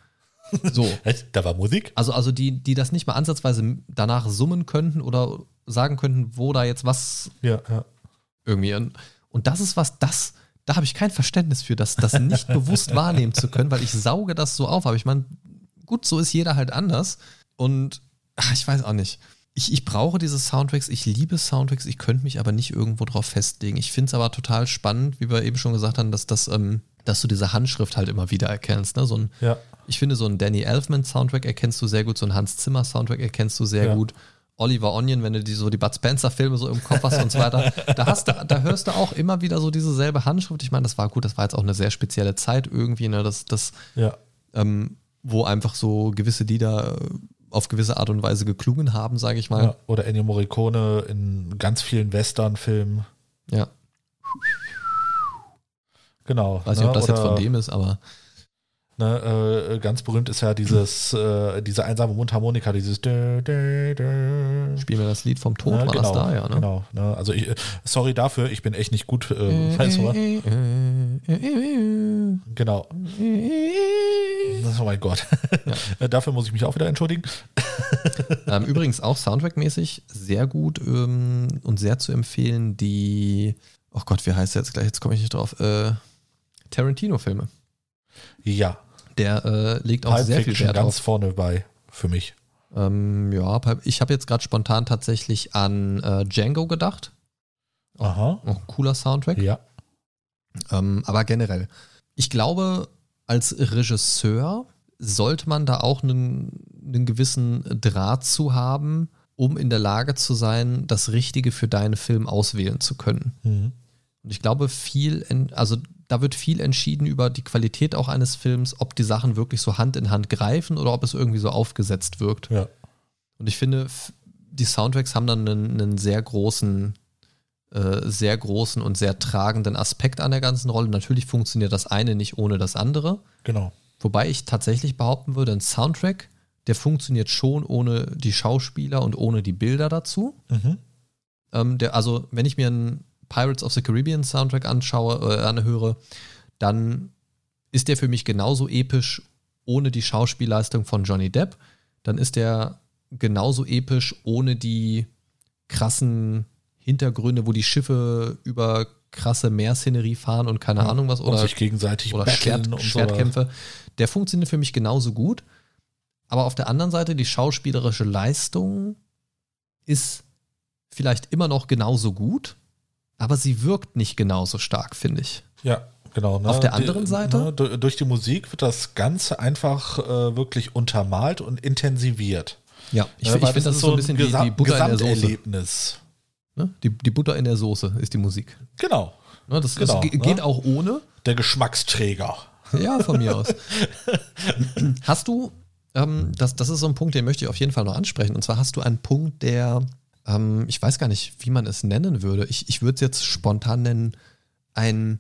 So. Da war Musik? Also, also die, die das nicht mal ansatzweise danach summen könnten oder sagen könnten, wo da jetzt was Ja, ja. irgendwie. Und das ist was, das, da habe ich kein Verständnis für, das, das nicht <laughs> bewusst wahrnehmen zu können, weil ich sauge das so auf. Aber ich meine, gut, so ist jeder halt anders. Und ach, ich weiß auch nicht. Ich, ich brauche diese Soundtracks, ich liebe Soundtracks, ich könnte mich aber nicht irgendwo drauf festlegen. Ich finde es aber total spannend, wie wir eben schon gesagt haben, dass, das, ähm, dass du diese Handschrift halt immer wieder erkennst. Ne? So ein, Ja. ich finde, so einen Danny Elfman-Soundtrack erkennst du sehr gut, so einen Hans Zimmer-Soundtrack erkennst du sehr Ja. gut. Oliver Onion, wenn du die, so die Bud Spencer-Filme so im Kopf hast und so weiter, da, hast du, da hörst du auch immer wieder so diese selbe Handschrift. Ich meine, das war gut, das war jetzt auch eine sehr spezielle Zeit irgendwie, ne? das, das, Ja. ähm, wo einfach so gewisse Lieder äh, auf gewisse Art und Weise geklungen haben, sage ich mal. ja. Oder Ennio Morricone in ganz vielen Western-Filmen. Ja. Genau. Weiß nicht, ne, ob das jetzt oder- von dem ist, aber Ne, äh, ganz berühmt ist ja dieses, äh, diese einsame Mundharmonika, dieses dö, dö, dö. spielen wir das Lied vom Tod, Ja, war das da, ja, ne? Genau. Ne, also ich, äh, sorry dafür, ich bin echt nicht gut. Äh, weißt du? Genau. Oh mein Gott. <laughs> dafür muss ich mich auch wieder entschuldigen. <laughs> Ähm, übrigens auch Soundtrack-mäßig sehr gut ähm, und sehr zu empfehlen die, oh Gott, wie heißt der jetzt gleich? Jetzt komme ich nicht drauf. Äh, Tarantino-Filme. Ja, Der äh, legt auch Pulp sehr viel Fiction Wert ganz auf. vorne bei für mich. Ähm, ja, ich habe jetzt gerade spontan tatsächlich an äh, Django gedacht. Aha. Auch cooler Soundtrack. Ja. Ähm, aber generell, ich glaube, als Regisseur sollte man da auch einen, einen gewissen Draht zu haben, um in der Lage zu sein, das Richtige für deinen Film auswählen zu können. Mhm. Und ich glaube, viel, also da wird viel entschieden über die Qualität auch eines Films, ob die Sachen wirklich so Hand in Hand greifen oder ob es irgendwie so aufgesetzt wirkt. Ja. Und ich finde, die Soundtracks haben dann einen, einen sehr großen, äh, sehr großen und sehr tragenden Aspekt an der ganzen Rolle. Natürlich funktioniert das eine nicht ohne das andere. Genau. Wobei ich tatsächlich behaupten würde, ein Soundtrack, der funktioniert schon ohne die Schauspieler und ohne die Bilder dazu. Mhm. Ähm, der, also, wenn ich mir einen Pirates of the Caribbean Soundtrack anschaue, äh, anhöre, dann ist der für mich genauso episch ohne die Schauspielleistung von Johnny Depp. Dann ist der genauso episch ohne die krassen Hintergründe, wo die Schiffe über krasse Meerszenerie fahren und keine Ahnung was oder sich gegenseitig oder Schwert, und Schwertkämpfe. Der funktioniert für mich genauso gut. Aber auf der anderen Seite, die schauspielerische Leistung ist vielleicht immer noch genauso gut, aber sie wirkt nicht genauso stark, finde ich. Ja, genau. Ne? Auf der Die- anderen Seite? Ne, du- durch die Musik wird das Ganze einfach äh, wirklich untermalt und intensiviert. Ja, ich, Ne, ich finde, das ist so ein bisschen die, die Butter in der Soße. Ne? Die, die Butter in der Soße ist die Musik. Genau. Ne? Das, Genau, das ne? geht auch ohne. Der Geschmacksträger. Ja, von mir aus. <laughs> Hast du, ähm, das, das ist so ein Punkt, den möchte ich auf jeden Fall noch ansprechen. Und zwar hast du einen Punkt, der, ähm, ich weiß gar nicht, wie man es nennen würde. Ich, ich würde es jetzt spontan nennen, ein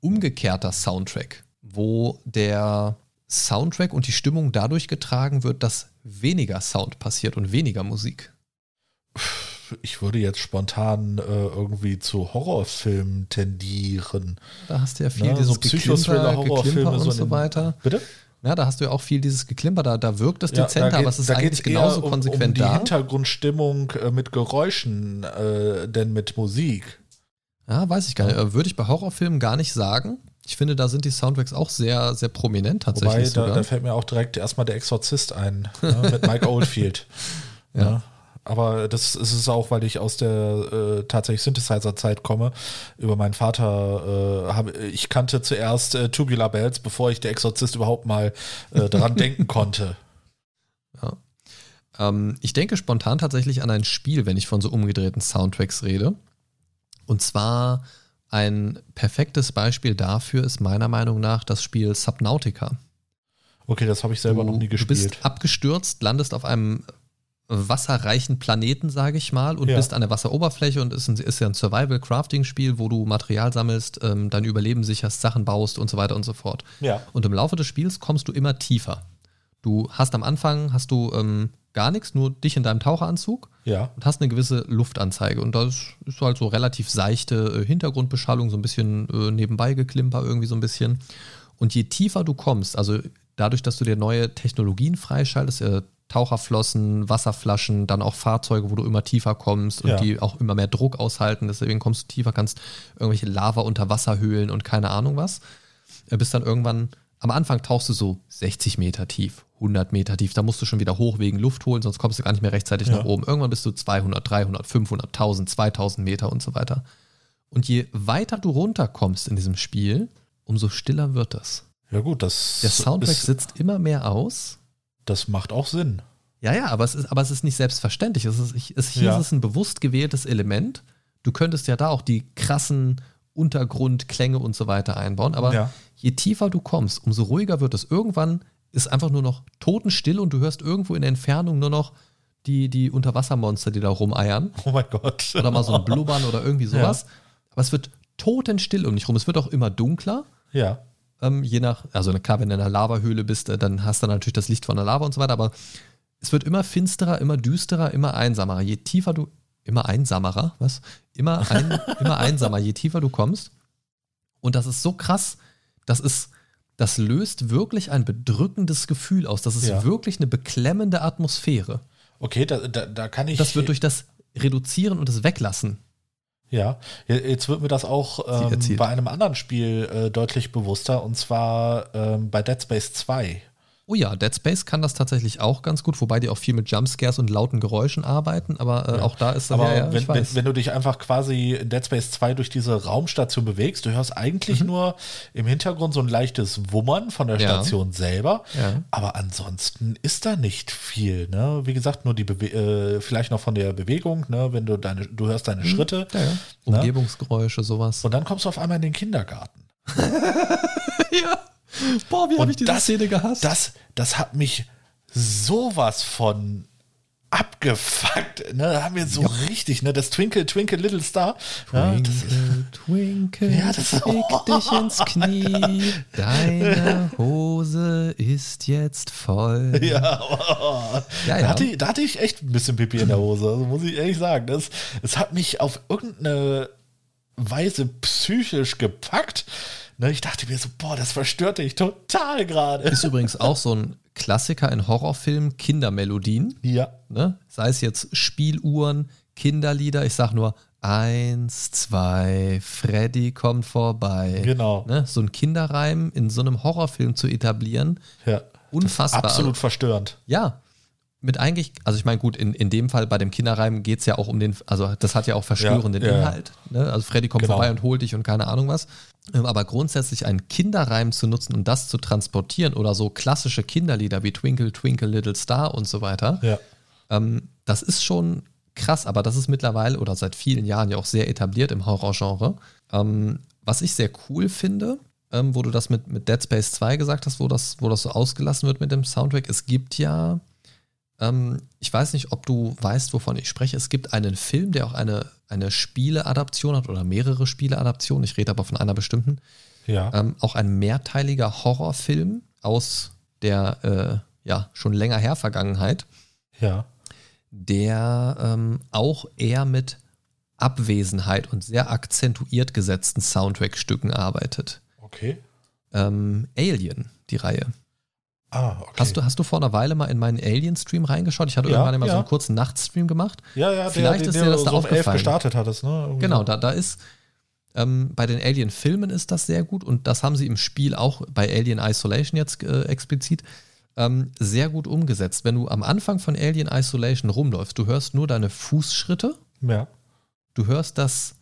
umgekehrter Soundtrack, wo der Soundtrack und die Stimmung dadurch getragen wird, dass weniger Sound passiert und weniger Musik. Ich würde jetzt spontan äh, irgendwie zu Horrorfilmen tendieren. Da hast du ja viel Ne, dieses so Psychothriller, Horrorfilme, und so so weiter. Bitte? Ja, da hast du ja auch viel dieses Geklimper, da, da wirkt es Ja, dezenter, da aber es ist da eigentlich genauso um, konsequent um die da. Hintergrundstimmung äh, mit Geräuschen, äh, denn mit Musik. Ja, weiß ich gar nicht. Äh, Würde ich bei Horrorfilmen gar nicht sagen. Ich finde, da sind die Soundtracks auch sehr, sehr prominent Wobei, tatsächlich da, sogar. da fällt mir auch direkt erstmal der Exorzist ein, ne, mit Mike Oldfield. <laughs> Ja. ja. Aber das ist es auch, weil ich aus der äh, tatsächlich Synthesizer-Zeit komme. Über meinen Vater äh, habe ich kannte zuerst äh, Tubular Bells, bevor ich der Exorzist überhaupt mal äh, daran <laughs> denken konnte. Ja. Ähm, ich denke spontan tatsächlich an ein Spiel, wenn ich von so umgedrehten Soundtracks rede. Und zwar ein perfektes Beispiel dafür ist meiner Meinung nach das Spiel Subnautica. Okay, das habe ich selber du, noch nie Du gespielt. bist abgestürzt, landest auf einem wasserreichen Planeten, sage ich mal, und Ja. bist an der Wasseroberfläche und es ist, ein, ist ja ein Survival-Crafting-Spiel, wo du Material sammelst, ähm, dein Überleben sicherst, Sachen baust und so weiter und so fort. Ja. Und im Laufe des Spiels kommst du immer tiefer. Du hast am Anfang hast du ähm, gar nichts, nur dich in deinem Taucheranzug Ja. und hast eine gewisse Luftanzeige. Und das ist halt so relativ seichte äh, Hintergrundbeschallung, so ein bisschen äh, nebenbei geklimper, irgendwie so ein bisschen. Und je tiefer du kommst, also dadurch, dass du dir neue Technologien freischaltest, äh, Taucherflossen, Wasserflaschen, dann auch Fahrzeuge, wo du immer tiefer kommst und Ja. die auch immer mehr Druck aushalten, deswegen kommst du tiefer, kannst irgendwelche Lava unter Wasserhöhlen und keine Ahnung was. Äh, Bis dann irgendwann, am Anfang tauchst du so 60 Meter tief, 100 Meter tief, da musst du schon wieder hoch wegen Luft holen, sonst kommst du gar nicht mehr rechtzeitig Ja. nach oben. Irgendwann bist du 200, 300, 500, 1000, 2000 Meter und so weiter. Und je weiter du runterkommst in diesem Spiel, umso stiller wird es. Ja gut, das, Der Soundtrack sitzt immer mehr aus. Das macht auch Sinn. Ja, ja, aber es ist, aber es ist nicht selbstverständlich. Es ist, es, hier Ja. ist es ein bewusst gewähltes Element. Du könntest ja da auch die krassen Untergrundklänge und so weiter einbauen. Aber Ja. je tiefer du kommst, umso ruhiger wird es. Irgendwann ist einfach nur noch totenstill und du hörst irgendwo in der Entfernung nur noch die, die Unterwassermonster, die da rumeiern. <laughs> Oh mein Gott. Oder mal so ein Blubbern oder irgendwie sowas. Aber aber es wird totenstill um dich rum. Es wird auch immer dunkler. Ja. Ähm, je nach, also klar, wenn du in einer Lavahöhle bist, äh, dann hast du natürlich das Licht von der Lava und so weiter, aber es wird immer finsterer, immer düsterer, immer einsamer. Je tiefer du, immer einsamerer, was? Immer, ein, <laughs> immer einsamer, je tiefer du kommst. Und das ist so krass, das ist, das löst wirklich ein bedrückendes Gefühl aus. Das ist Ja. wirklich eine beklemmende Atmosphäre. Okay, da, da, da kann ich. Das wird durch das Reduzieren und das Weglassen. Ja, Je- jetzt wird mir das auch ähm, bei einem anderen Spiel äh, deutlich bewusster und zwar ähm, bei Dead Space 2. Oh ja, Dead Space kann das tatsächlich auch ganz gut, wobei die auch viel mit Jumpscares und lauten Geräuschen arbeiten, aber äh, Ja. auch da ist Aber ja, ja, wenn, wenn, wenn du dich einfach quasi in Dead Space 2 durch diese Raumstation bewegst, du hörst Mhm. eigentlich nur im Hintergrund so ein leichtes Wummern von der. Station selber. Aber ansonsten ist da nicht viel. Ne? Wie gesagt, nur die Bewe äh, vielleicht noch von der Bewegung, ne? wenn du deine, du hörst deine Schritte. Mhm. ja. Ne? Umgebungsgeräusche, sowas. Und dann kommst du auf einmal in den Kindergarten. <laughs> ja. Boah, wie habe ich diese Szene gehasst? Das, das hat mich sowas von abgefuckt. Ne? Da haben wir so richtig, ne? Das Twinkle, Twinkle, Little Star. Ja, das ist, Twinkle, twinkle, Ja, das ist- fick dich ins <laughs> Knie. Deine Hose ist jetzt voll. <laughs> ja, oh. Ja, Da, ja. hatte, ich- da hatte ich echt ein bisschen Pipi in der Hose, also muss ich ehrlich sagen. Das, es hat mich auf irgendeine Weise psychisch gepackt. Ne? Ich dachte mir so, boah, das verstört dich total gerade. Ist übrigens auch so ein Klassiker in Horrorfilmen, Kindermelodien. Ja, Ne? Sei es jetzt Spieluhren, Kinderlieder. Ich sag nur eins, zwei, Freddy kommt vorbei. Genau. Ne? So ein Kinderreim in so einem Horrorfilm zu etablieren. ja. Unfassbar. Absolut verstörend. Ja. Mit eigentlich, also ich meine, gut, in, in dem Fall bei dem Kinderreim geht es ja auch um den, also das hat ja auch verstörenden Ja, ja. Inhalt. Ne? Also Freddy kommt Genau. vorbei und holt dich und keine Ahnung was. Ähm, Aber grundsätzlich einen Kinderreim zu nutzen und das zu transportieren oder so klassische Kinderlieder wie Twinkle, Twinkle, Little Star und so weiter, Ja. ähm, das ist schon krass, aber das ist mittlerweile oder seit vielen Jahren ja auch sehr etabliert im Horrorgenre. Ähm, was ich sehr cool finde, ähm, wo du das mit, mit Dead Space 2 gesagt hast, wo das, wo das so ausgelassen wird mit dem Soundtrack, es gibt ja, ähm, ich weiß nicht, ob du weißt, wovon ich spreche, es gibt einen Film, der auch eine, eine Spieleadaption hat oder mehrere Spieleadaptionen, ich rede aber von einer bestimmten, Ja. ähm, auch ein mehrteiliger Horrorfilm aus der äh, ja schon länger her Vergangenheit ja. der ähm, auch eher mit Abwesenheit und sehr akzentuiert gesetzten Soundtrack-Stücken arbeitet. Okay. Ähm, Alien, die Reihe. Ah, okay. Hast, du, hast du vor einer Weile mal in meinen Alien-Stream reingeschaut? Ich hatte Ja, irgendwann mal so ja. einen kurzen Nachtstream gemacht. Ja, ja, Vielleicht ist dir das da so um elf aufgefallen. gestartet hattest, ne? Irgendwie Genau, so. da, da ist ähm, bei den Alien-Filmen ist das sehr gut und das haben sie im Spiel auch bei Alien Isolation jetzt äh, explizit ähm, sehr gut umgesetzt. Wenn du am Anfang von Alien Isolation rumläufst, du hörst nur deine Fußschritte Ja. Du hörst das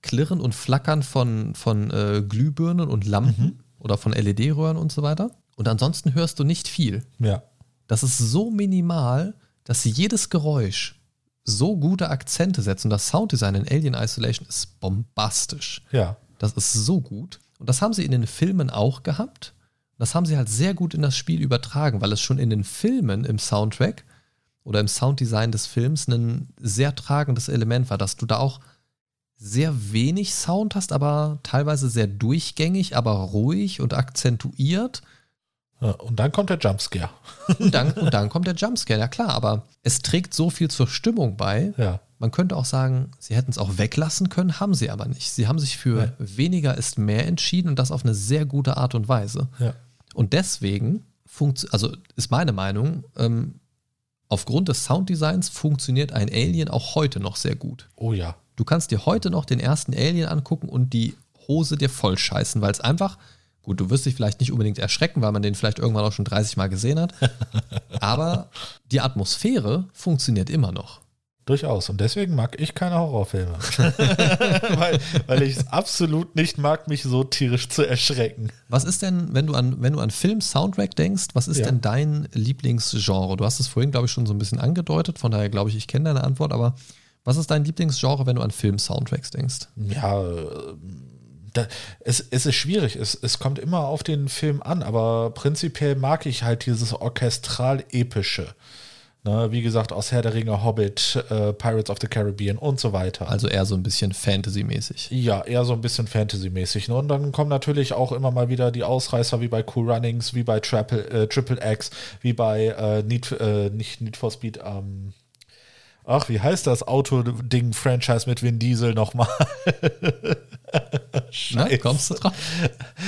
Klirren und Flackern von, von äh, Glühbirnen und Lampen oder von LED-Röhren und so weiter. Und ansonsten hörst du nicht viel. Ja. Das ist so minimal, dass jedes Geräusch so gute Akzente setzt. Und das Sounddesign in Alien Isolation ist bombastisch. Ja. Das ist so gut. Und das haben sie in den Filmen auch gehabt. Das haben sie halt sehr gut in das Spiel übertragen, weil es schon in den Filmen im Soundtrack oder im Sounddesign des Films ein sehr tragendes Element war, dass du da auch sehr wenig Sound hast, aber teilweise sehr durchgängig, aber ruhig und akzentuiert. Ja, Und dann kommt der Jumpscare. <laughs> Und dann, und dann kommt der Jumpscare, ja klar, aber es trägt so viel zur Stimmung bei. Ja. Man könnte auch sagen, sie hätten es auch weglassen können, haben sie aber nicht. Sie haben sich für weniger ist mehr entschieden und das auf eine sehr gute Art und Weise. Ja. Und deswegen, also ist meine Meinung, ähm, aufgrund des Sounddesigns funktioniert ein Alien auch heute noch sehr gut. Oh ja. Du kannst dir heute noch den ersten Alien angucken und die Hose dir voll scheißen, weil es einfach, gut, du wirst dich vielleicht nicht unbedingt erschrecken, weil man den vielleicht irgendwann auch schon 30 Mal gesehen hat, <laughs> aber die Atmosphäre funktioniert immer noch. Durchaus. Und deswegen mag ich keine Horrorfilme. <laughs> weil weil ich es absolut nicht mag, mich so tierisch zu erschrecken. Was ist denn, wenn du an, wenn du an Film-Soundtrack denkst, was ist Ja. denn dein Lieblingsgenre? Du hast es vorhin, glaube ich, schon so ein bisschen angedeutet, von daher glaube ich, ich kenne deine Antwort, aber was ist dein Lieblingsgenre, wenn du an Film-Soundtracks denkst? Ja, äh, da, es, es ist schwierig. Es, es kommt immer auf den Film an, aber prinzipiell mag ich halt dieses orchestral-epische. Ne, wie gesagt, aus Herr der Ringe, Hobbit, äh, Pirates of the Caribbean und so weiter. Also eher so ein bisschen Fantasy-mäßig. Ja, eher so ein bisschen Fantasy-mäßig. Ne? Und dann kommen natürlich auch immer mal wieder die Ausreißer wie bei Cool Runnings, wie bei Triple, äh, Triple X, wie bei äh, Need, äh, nicht Need for Speed, ähm, ach, wie heißt das Auto-Ding-Franchise mit Vin Diesel nochmal? <laughs> Na, kommst du drauf?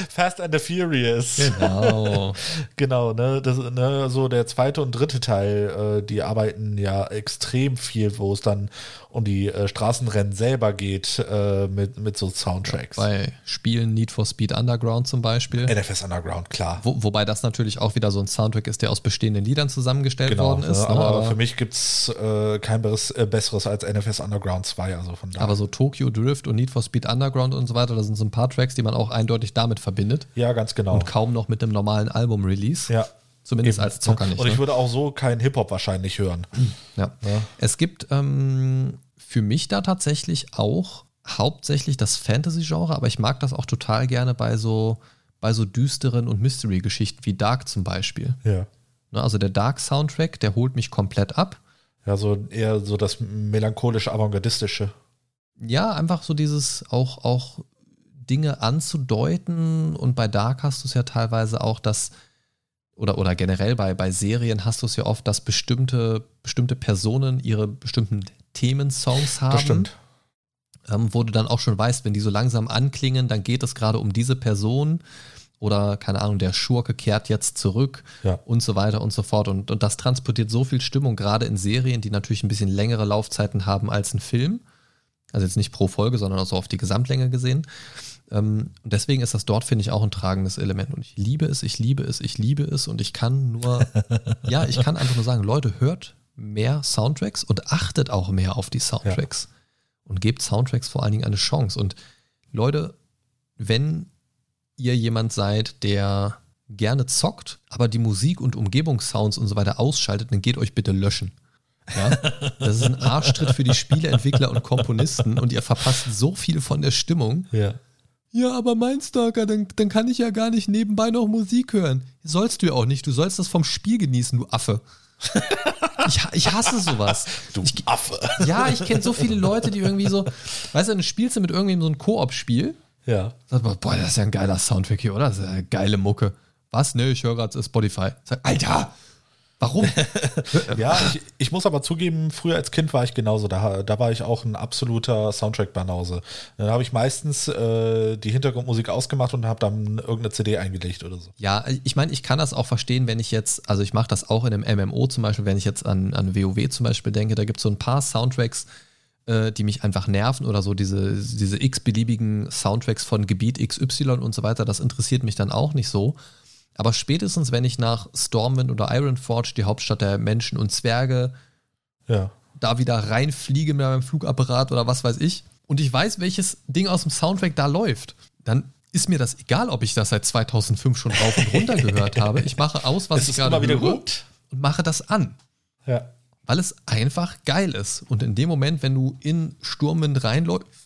Fast and the Furious. Genau. <laughs> genau, ne, das, ne, so der zweite und dritte Teil, äh, die arbeiten ja extrem viel, wo es dann um die äh, Straßenrennen selber geht, äh, mit, mit so Soundtracks. Bei Spielen Need for Speed Underground zum Beispiel. NFS Underground, klar. Wo, wobei das natürlich auch wieder so ein Soundtrack ist, der aus bestehenden Liedern zusammengestellt genau, worden ist. Ne, aber, aber, für mich gibt es äh, kein besseres, äh, besseres als NFS Underground 2, also von daher. Aber so Tokyo Drift und Need for Speed Underground und so weiter, da sind so ein paar Tracks, die man auch eindeutig damit verbindet. Ja, ganz genau. Und kaum noch mit einem normalen Album-Release. Ja. Zumindest Eben. als Zocker nicht. Und ich ne? würde auch so keinen Hip-Hop wahrscheinlich hören. Ja. ja. Es gibt ähm, für mich da tatsächlich auch hauptsächlich das Fantasy-Genre, aber ich mag das auch total gerne bei so, bei so düsteren und Mystery-Geschichten wie Dark zum Beispiel. Ja. Ne, also der Dark-Soundtrack, der holt mich komplett ab. Ja, so eher so das melancholisch avantgardistische ja, einfach so dieses auch, auch Dinge anzudeuten und bei Dark hast du es ja teilweise auch, dass oder, oder generell bei, bei Serien hast du es ja oft, dass bestimmte, bestimmte Personen ihre bestimmten Themensongs haben. Das stimmt. Ähm, wo du dann auch schon weißt, wenn die so langsam anklingen, dann geht es gerade um diese Person oder keine Ahnung, der Schurke kehrt jetzt zurück ja. und so weiter und so fort. Und, und das transportiert so viel Stimmung, gerade in Serien, die natürlich ein bisschen längere Laufzeiten haben als ein Film. Also jetzt nicht pro Folge, sondern auch so auf die Gesamtlänge gesehen. Ähm, und deswegen ist das dort, finde ich, auch ein tragendes Element. Und ich liebe es, ich liebe es, ich liebe es. Und ich kann nur, <laughs> ja, ich kann einfach nur sagen, Leute, hört mehr Soundtracks und achtet auch mehr auf die Soundtracks. Ja. Und gebt Soundtracks vor allen Dingen eine Chance. Und Leute, wenn ihr jemand seid, der gerne zockt, aber die Musik und Umgebungssounds und so weiter ausschaltet, dann geht euch bitte löschen. Ja? Das ist ein Arschtritt für die Spieleentwickler und Komponisten und ihr verpasst so viel von der Stimmung. Ja. Ja, aber mein Stalker, dann, dann kann ich ja gar nicht nebenbei noch Musik hören. Sollst du ja auch nicht. Du sollst das vom Spiel genießen, du Affe. Ich, ich hasse sowas. Du ich, Affe. Ja, ich kenne so viele Leute, die irgendwie so, weißt du, dann spielst du mit irgendwem so ein Koop-Spiel. Ja. Sag mal, boah, das ist ja ein geiler Soundtrack hier, oder? Das ist ja eine geile Mucke. Was? Ne, ich höre gerade Spotify. Sag, Alter, Warum? <laughs> ja, ich, ich, muss aber zugeben, früher als Kind war ich genauso. Da, da war ich auch ein absoluter Soundtrack-Banause. Dann habe ich meistens äh, die Hintergrundmusik ausgemacht und habe dann irgendeine CD eingelegt oder so. Ja, ich meine, ich kann das auch verstehen, wenn ich jetzt, also ich mache das auch in einem MMO zum Beispiel, wenn ich jetzt an, an WoW zum Beispiel denke, da gibt es so ein paar Soundtracks, äh, die mich einfach nerven oder so diese, diese x-beliebigen Soundtracks von Gebiet XY und so weiter, das interessiert mich dann auch nicht so. Aber spätestens, wenn ich nach Stormwind oder Ironforge, die Hauptstadt der Menschen und Zwerge, ja. da wieder reinfliege mit meinem Flugapparat oder was weiß ich, und ich weiß, welches Ding aus dem Soundtrack da läuft, dann ist mir das egal, ob ich das seit 2005 schon rauf und runter gehört <laughs> habe. Ich mache aus, was es ich gerade höre gut. und mache das an. Ja. Weil es einfach geil ist. Und in dem Moment, wenn du in Sturmwind reinläufst,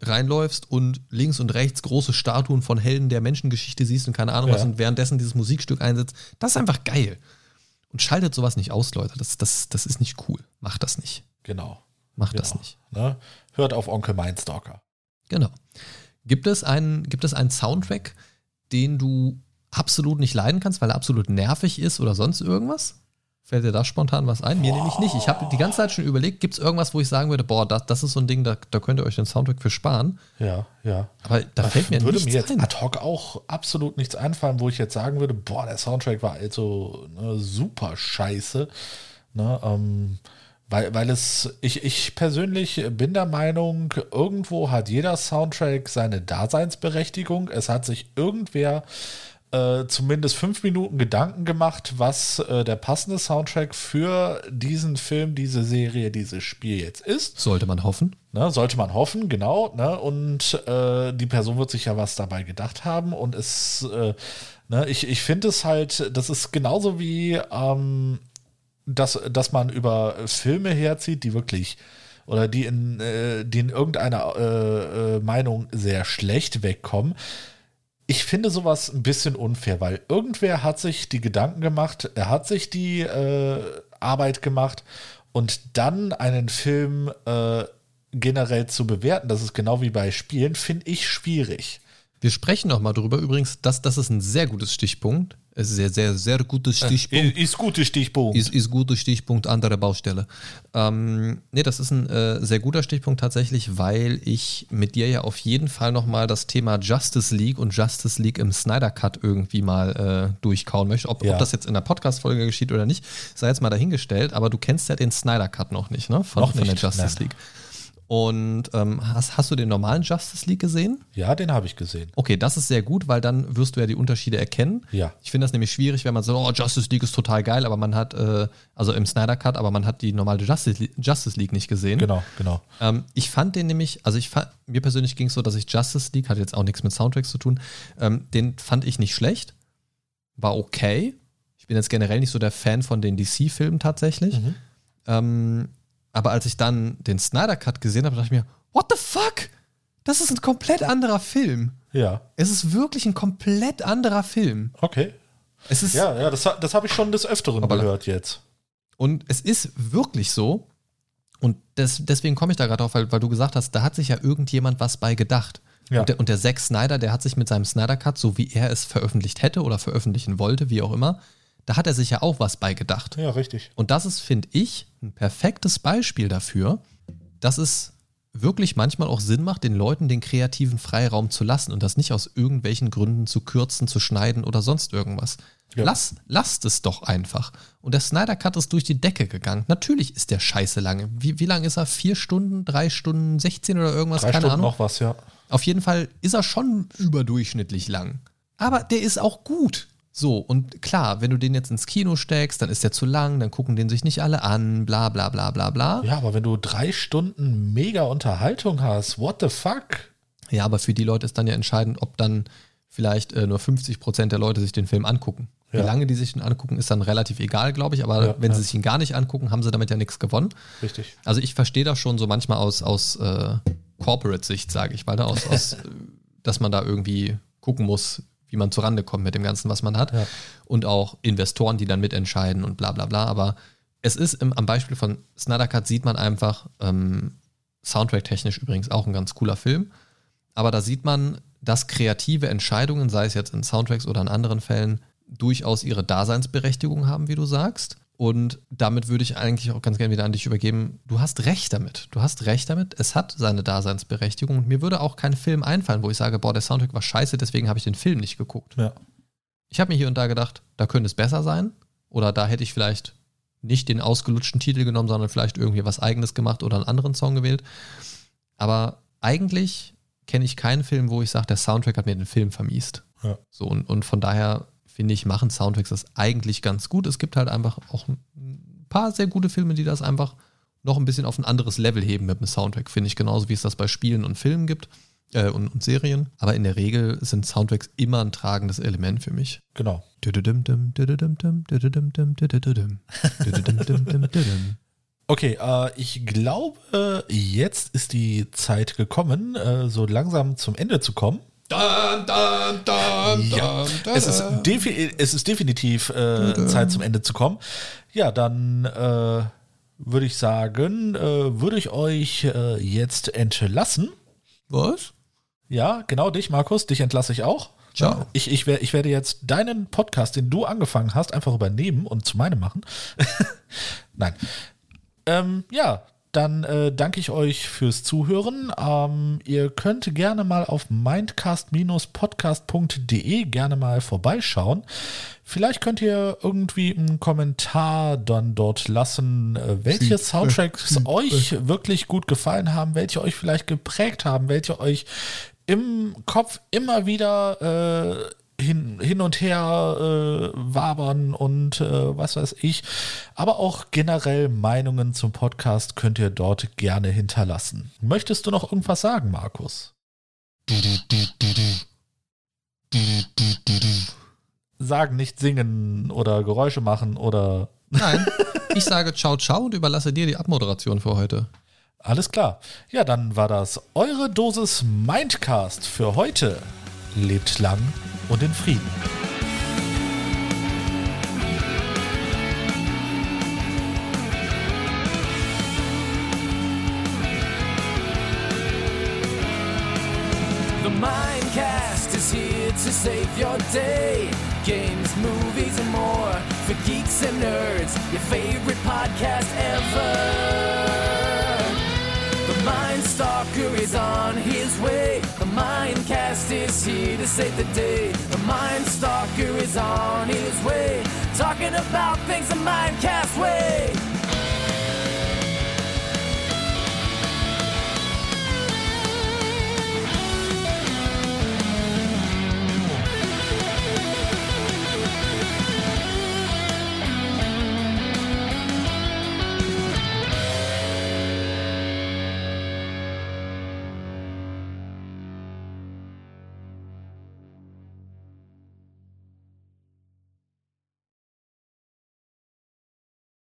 reinläufst und links und rechts große Statuen von Helden der Menschengeschichte siehst und keine Ahnung ja. was und währenddessen dieses Musikstück einsetzt, das ist einfach geil. Und schaltet sowas nicht aus, Leute. Das, das, das ist nicht cool. Macht das nicht. Genau. Macht genau. das nicht. Ne? Hört auf Onkel Mindstalker. Genau. Gibt es, einen, gibt es einen Soundtrack, den du absolut nicht leiden kannst, weil er absolut nervig ist oder sonst irgendwas? Fällt dir da spontan was ein? Mir boah. nämlich nicht. Ich habe die ganze Zeit schon überlegt, gibt es irgendwas, wo ich sagen würde, boah, das, das ist so ein Ding, da, da könnt ihr euch den Soundtrack für sparen. Ja, ja. Aber da, da fällt mir würde nichts mir jetzt ein. ad hoc auch absolut nichts einfallen, wo ich jetzt sagen würde, boah, der Soundtrack war also ne, super scheiße. Ne, ähm, weil, weil es, ich, ich persönlich bin der Meinung, irgendwo hat jeder Soundtrack seine Daseinsberechtigung. Es hat sich irgendwer äh, zumindest fünf Minuten Gedanken gemacht, was äh, der passende Soundtrack für diesen Film, diese Serie, dieses Spiel jetzt ist. Sollte man hoffen. Ne, sollte man hoffen, genau. Ne? Und äh, die Person wird sich ja was dabei gedacht haben. Und es, äh, ne, ich, ich finde es halt, das ist genauso wie, ähm, dass, dass man über Filme herzieht, die wirklich oder die in, äh, die in irgendeiner Meinung sehr schlecht wegkommen ich finde sowas ein bisschen unfair, weil irgendwer hat sich die Gedanken gemacht, er hat sich die äh, Arbeit gemacht und dann einen Film äh, generell zu bewerten, das ist genau wie bei Spielen, finde ich schwierig. Wir sprechen noch mal drüber. Übrigens, das, das ist ein sehr gutes Stichpunkt. Es ist sehr, sehr, sehr gutes Stichpunkt. Äh, ist guter Stichpunkt. Ist, ist guter Stichpunkt, andere Baustelle. Ähm, nee, das ist ein äh, sehr guter Stichpunkt tatsächlich, weil ich mit dir ja auf jeden Fall nochmal das Thema Justice League und Justice League im Snyder Cut irgendwie mal äh, durchkauen möchte. Ob, Ja. ob das jetzt in der Podcast-Folge geschieht oder nicht, sei jetzt mal dahingestellt, aber du kennst ja den Snyder Cut noch nicht, ne? Von, Noch von der nicht, Justice nein. League. Und ähm, hast, hast du den normalen Justice League gesehen? Ja, den habe ich gesehen. Okay, das ist sehr gut, weil dann wirst du ja die Unterschiede erkennen. Ja. Ich finde das nämlich schwierig, wenn man so, oh, Justice League ist total geil, aber man hat, äh, also im Snyder Cut, aber man hat die normale Justice League, Justice League nicht gesehen. Genau, genau. Ähm, ich fand den nämlich, also ich fand, mir persönlich ging es so, dass ich Justice League, hat jetzt auch nichts mit Soundtracks zu tun, ähm, den fand ich nicht schlecht, war okay. Ich bin jetzt generell nicht so der Fan von den DC-Filmen tatsächlich. Mhm. Ähm, aber als ich dann den Snyder Cut gesehen habe, dachte ich mir, what the fuck? Das ist ein komplett anderer Film. Ja, Es ist wirklich ein komplett anderer Film. okay. Es ist, Ja, ja, das, das habe ich schon des Öfteren Aber- gehört jetzt. Und es ist wirklich so, und des, deswegen komme ich da gerade drauf, weil, weil du gesagt hast, da hat sich ja irgendjemand was bei gedacht. Ja. Und, der, und der Zack Snyder, der hat sich mit seinem Snyder Cut, so wie er es veröffentlicht hätte oder veröffentlichen wollte, wie auch immer, da hat er sich ja auch was bei gedacht. Ja, richtig. Und das ist, finde ich, ein perfektes Beispiel dafür, dass es wirklich manchmal auch Sinn macht, den Leuten den kreativen Freiraum zu lassen und das nicht aus irgendwelchen Gründen zu kürzen, zu schneiden oder sonst irgendwas. Ja. Lass, lasst es doch einfach. Und der Snyder Cut ist durch die Decke gegangen. Natürlich ist der scheiße lange. Wie, wie lange ist er? Vier Stunden, drei Stunden, 16 oder irgendwas? Drei Keine Stunden Ahnung. noch was, ja. Auf jeden Fall ist er schon überdurchschnittlich lang. Aber der ist auch gut. So, und klar, wenn du den jetzt ins Kino steckst, dann ist der zu lang, dann gucken den sich nicht alle an, bla bla bla bla bla. Ja, aber wenn du drei Stunden mega Unterhaltung hast, what the fuck? Ja, aber für die Leute ist dann ja entscheidend, ob dann vielleicht äh, nur 50 Prozent der Leute sich den Film angucken. Wie Ja. lange die sich den angucken, ist dann relativ egal, glaube ich. Aber Ja, wenn ja. sie sich ihn gar nicht angucken, haben sie damit ja nichts gewonnen. Richtig. Also ich verstehe das schon so manchmal aus, aus äh, Corporate-Sicht, sage ich mal, ne? aus, aus, <laughs> dass man da irgendwie gucken muss, wie man zurande kommt mit dem Ganzen, was man hat. Ja. Und auch Investoren, die dann mitentscheiden und bla bla bla. Aber es ist im, am Beispiel von Cut sieht man einfach, ähm, Soundtrack-technisch übrigens auch ein ganz cooler Film. Aber da sieht man, dass kreative Entscheidungen, sei es jetzt in Soundtracks oder in anderen Fällen, durchaus ihre Daseinsberechtigung haben, wie du sagst. Und damit würde ich eigentlich auch ganz gerne wieder an dich übergeben. Du hast recht damit. Du hast recht damit. Es hat seine Daseinsberechtigung. Und mir würde auch kein Film einfallen, wo ich sage, boah, der Soundtrack war scheiße, deswegen habe ich den Film nicht geguckt. Ja. Ich habe mir hier und da gedacht, da könnte es besser sein. Oder da hätte ich vielleicht nicht den ausgelutschten Titel genommen, sondern vielleicht irgendwie was eigenes gemacht oder einen anderen Song gewählt. Aber eigentlich kenne ich keinen Film, wo ich sage, der Soundtrack hat mir den Film vermiest. Ja. So, und, und von daher finde ich, machen Soundtracks das eigentlich ganz gut. Es gibt halt einfach auch ein paar sehr gute Filme, die das einfach noch ein bisschen auf ein anderes Level heben mit dem Soundtrack, finde ich, genauso wie es das bei Spielen und Filmen gibt äh, und, und Serien. Aber in der Regel sind Soundtracks immer ein tragendes Element für mich. Genau. Okay, äh, ich glaube, jetzt ist die Zeit gekommen, äh, so langsam zum Ende zu kommen. Dun, dun, dun, Ja, es ist, es ist definitiv äh, Zeit zum Ende zu kommen. Ja, dann äh, würde ich sagen, äh, würde ich euch äh, jetzt entlassen. Was? Ja, genau dich, Markus, dich entlasse ich auch. Ciao. Ich, ich, ich werde jetzt deinen Podcast, den du angefangen hast, einfach übernehmen und zu meinem machen. <laughs> Nein. Ähm, ja, dann äh, danke ich euch fürs Zuhören. Ähm, ihr könnt gerne mal auf mindcast-podcast.de gerne mal vorbeischauen. Vielleicht könnt ihr irgendwie einen Kommentar dann dort lassen, äh, welche Soundtracks euch wirklich gut gefallen haben, welche euch vielleicht geprägt haben, welche euch im Kopf immer wieder äh, hin, hin und her äh, wabern und äh, was weiß ich. Aber auch generell Meinungen zum Podcast könnt ihr dort gerne hinterlassen. Möchtest du noch irgendwas sagen, Markus? Sagen, nicht singen oder Geräusche machen oder <laughs> Nein, ich sage ciao, ciao und überlasse dir die Abmoderation für heute. Alles klar. Ja, dann war das eure Dosis Mindcast für heute. Lebt lang und in Frieden. The Mindcast is here to save your day. Games, movies and more for geeks and nerds. Your favorite podcast is here to save the day. The Mind Stalker is on his way. Talking about things the Mindcast way.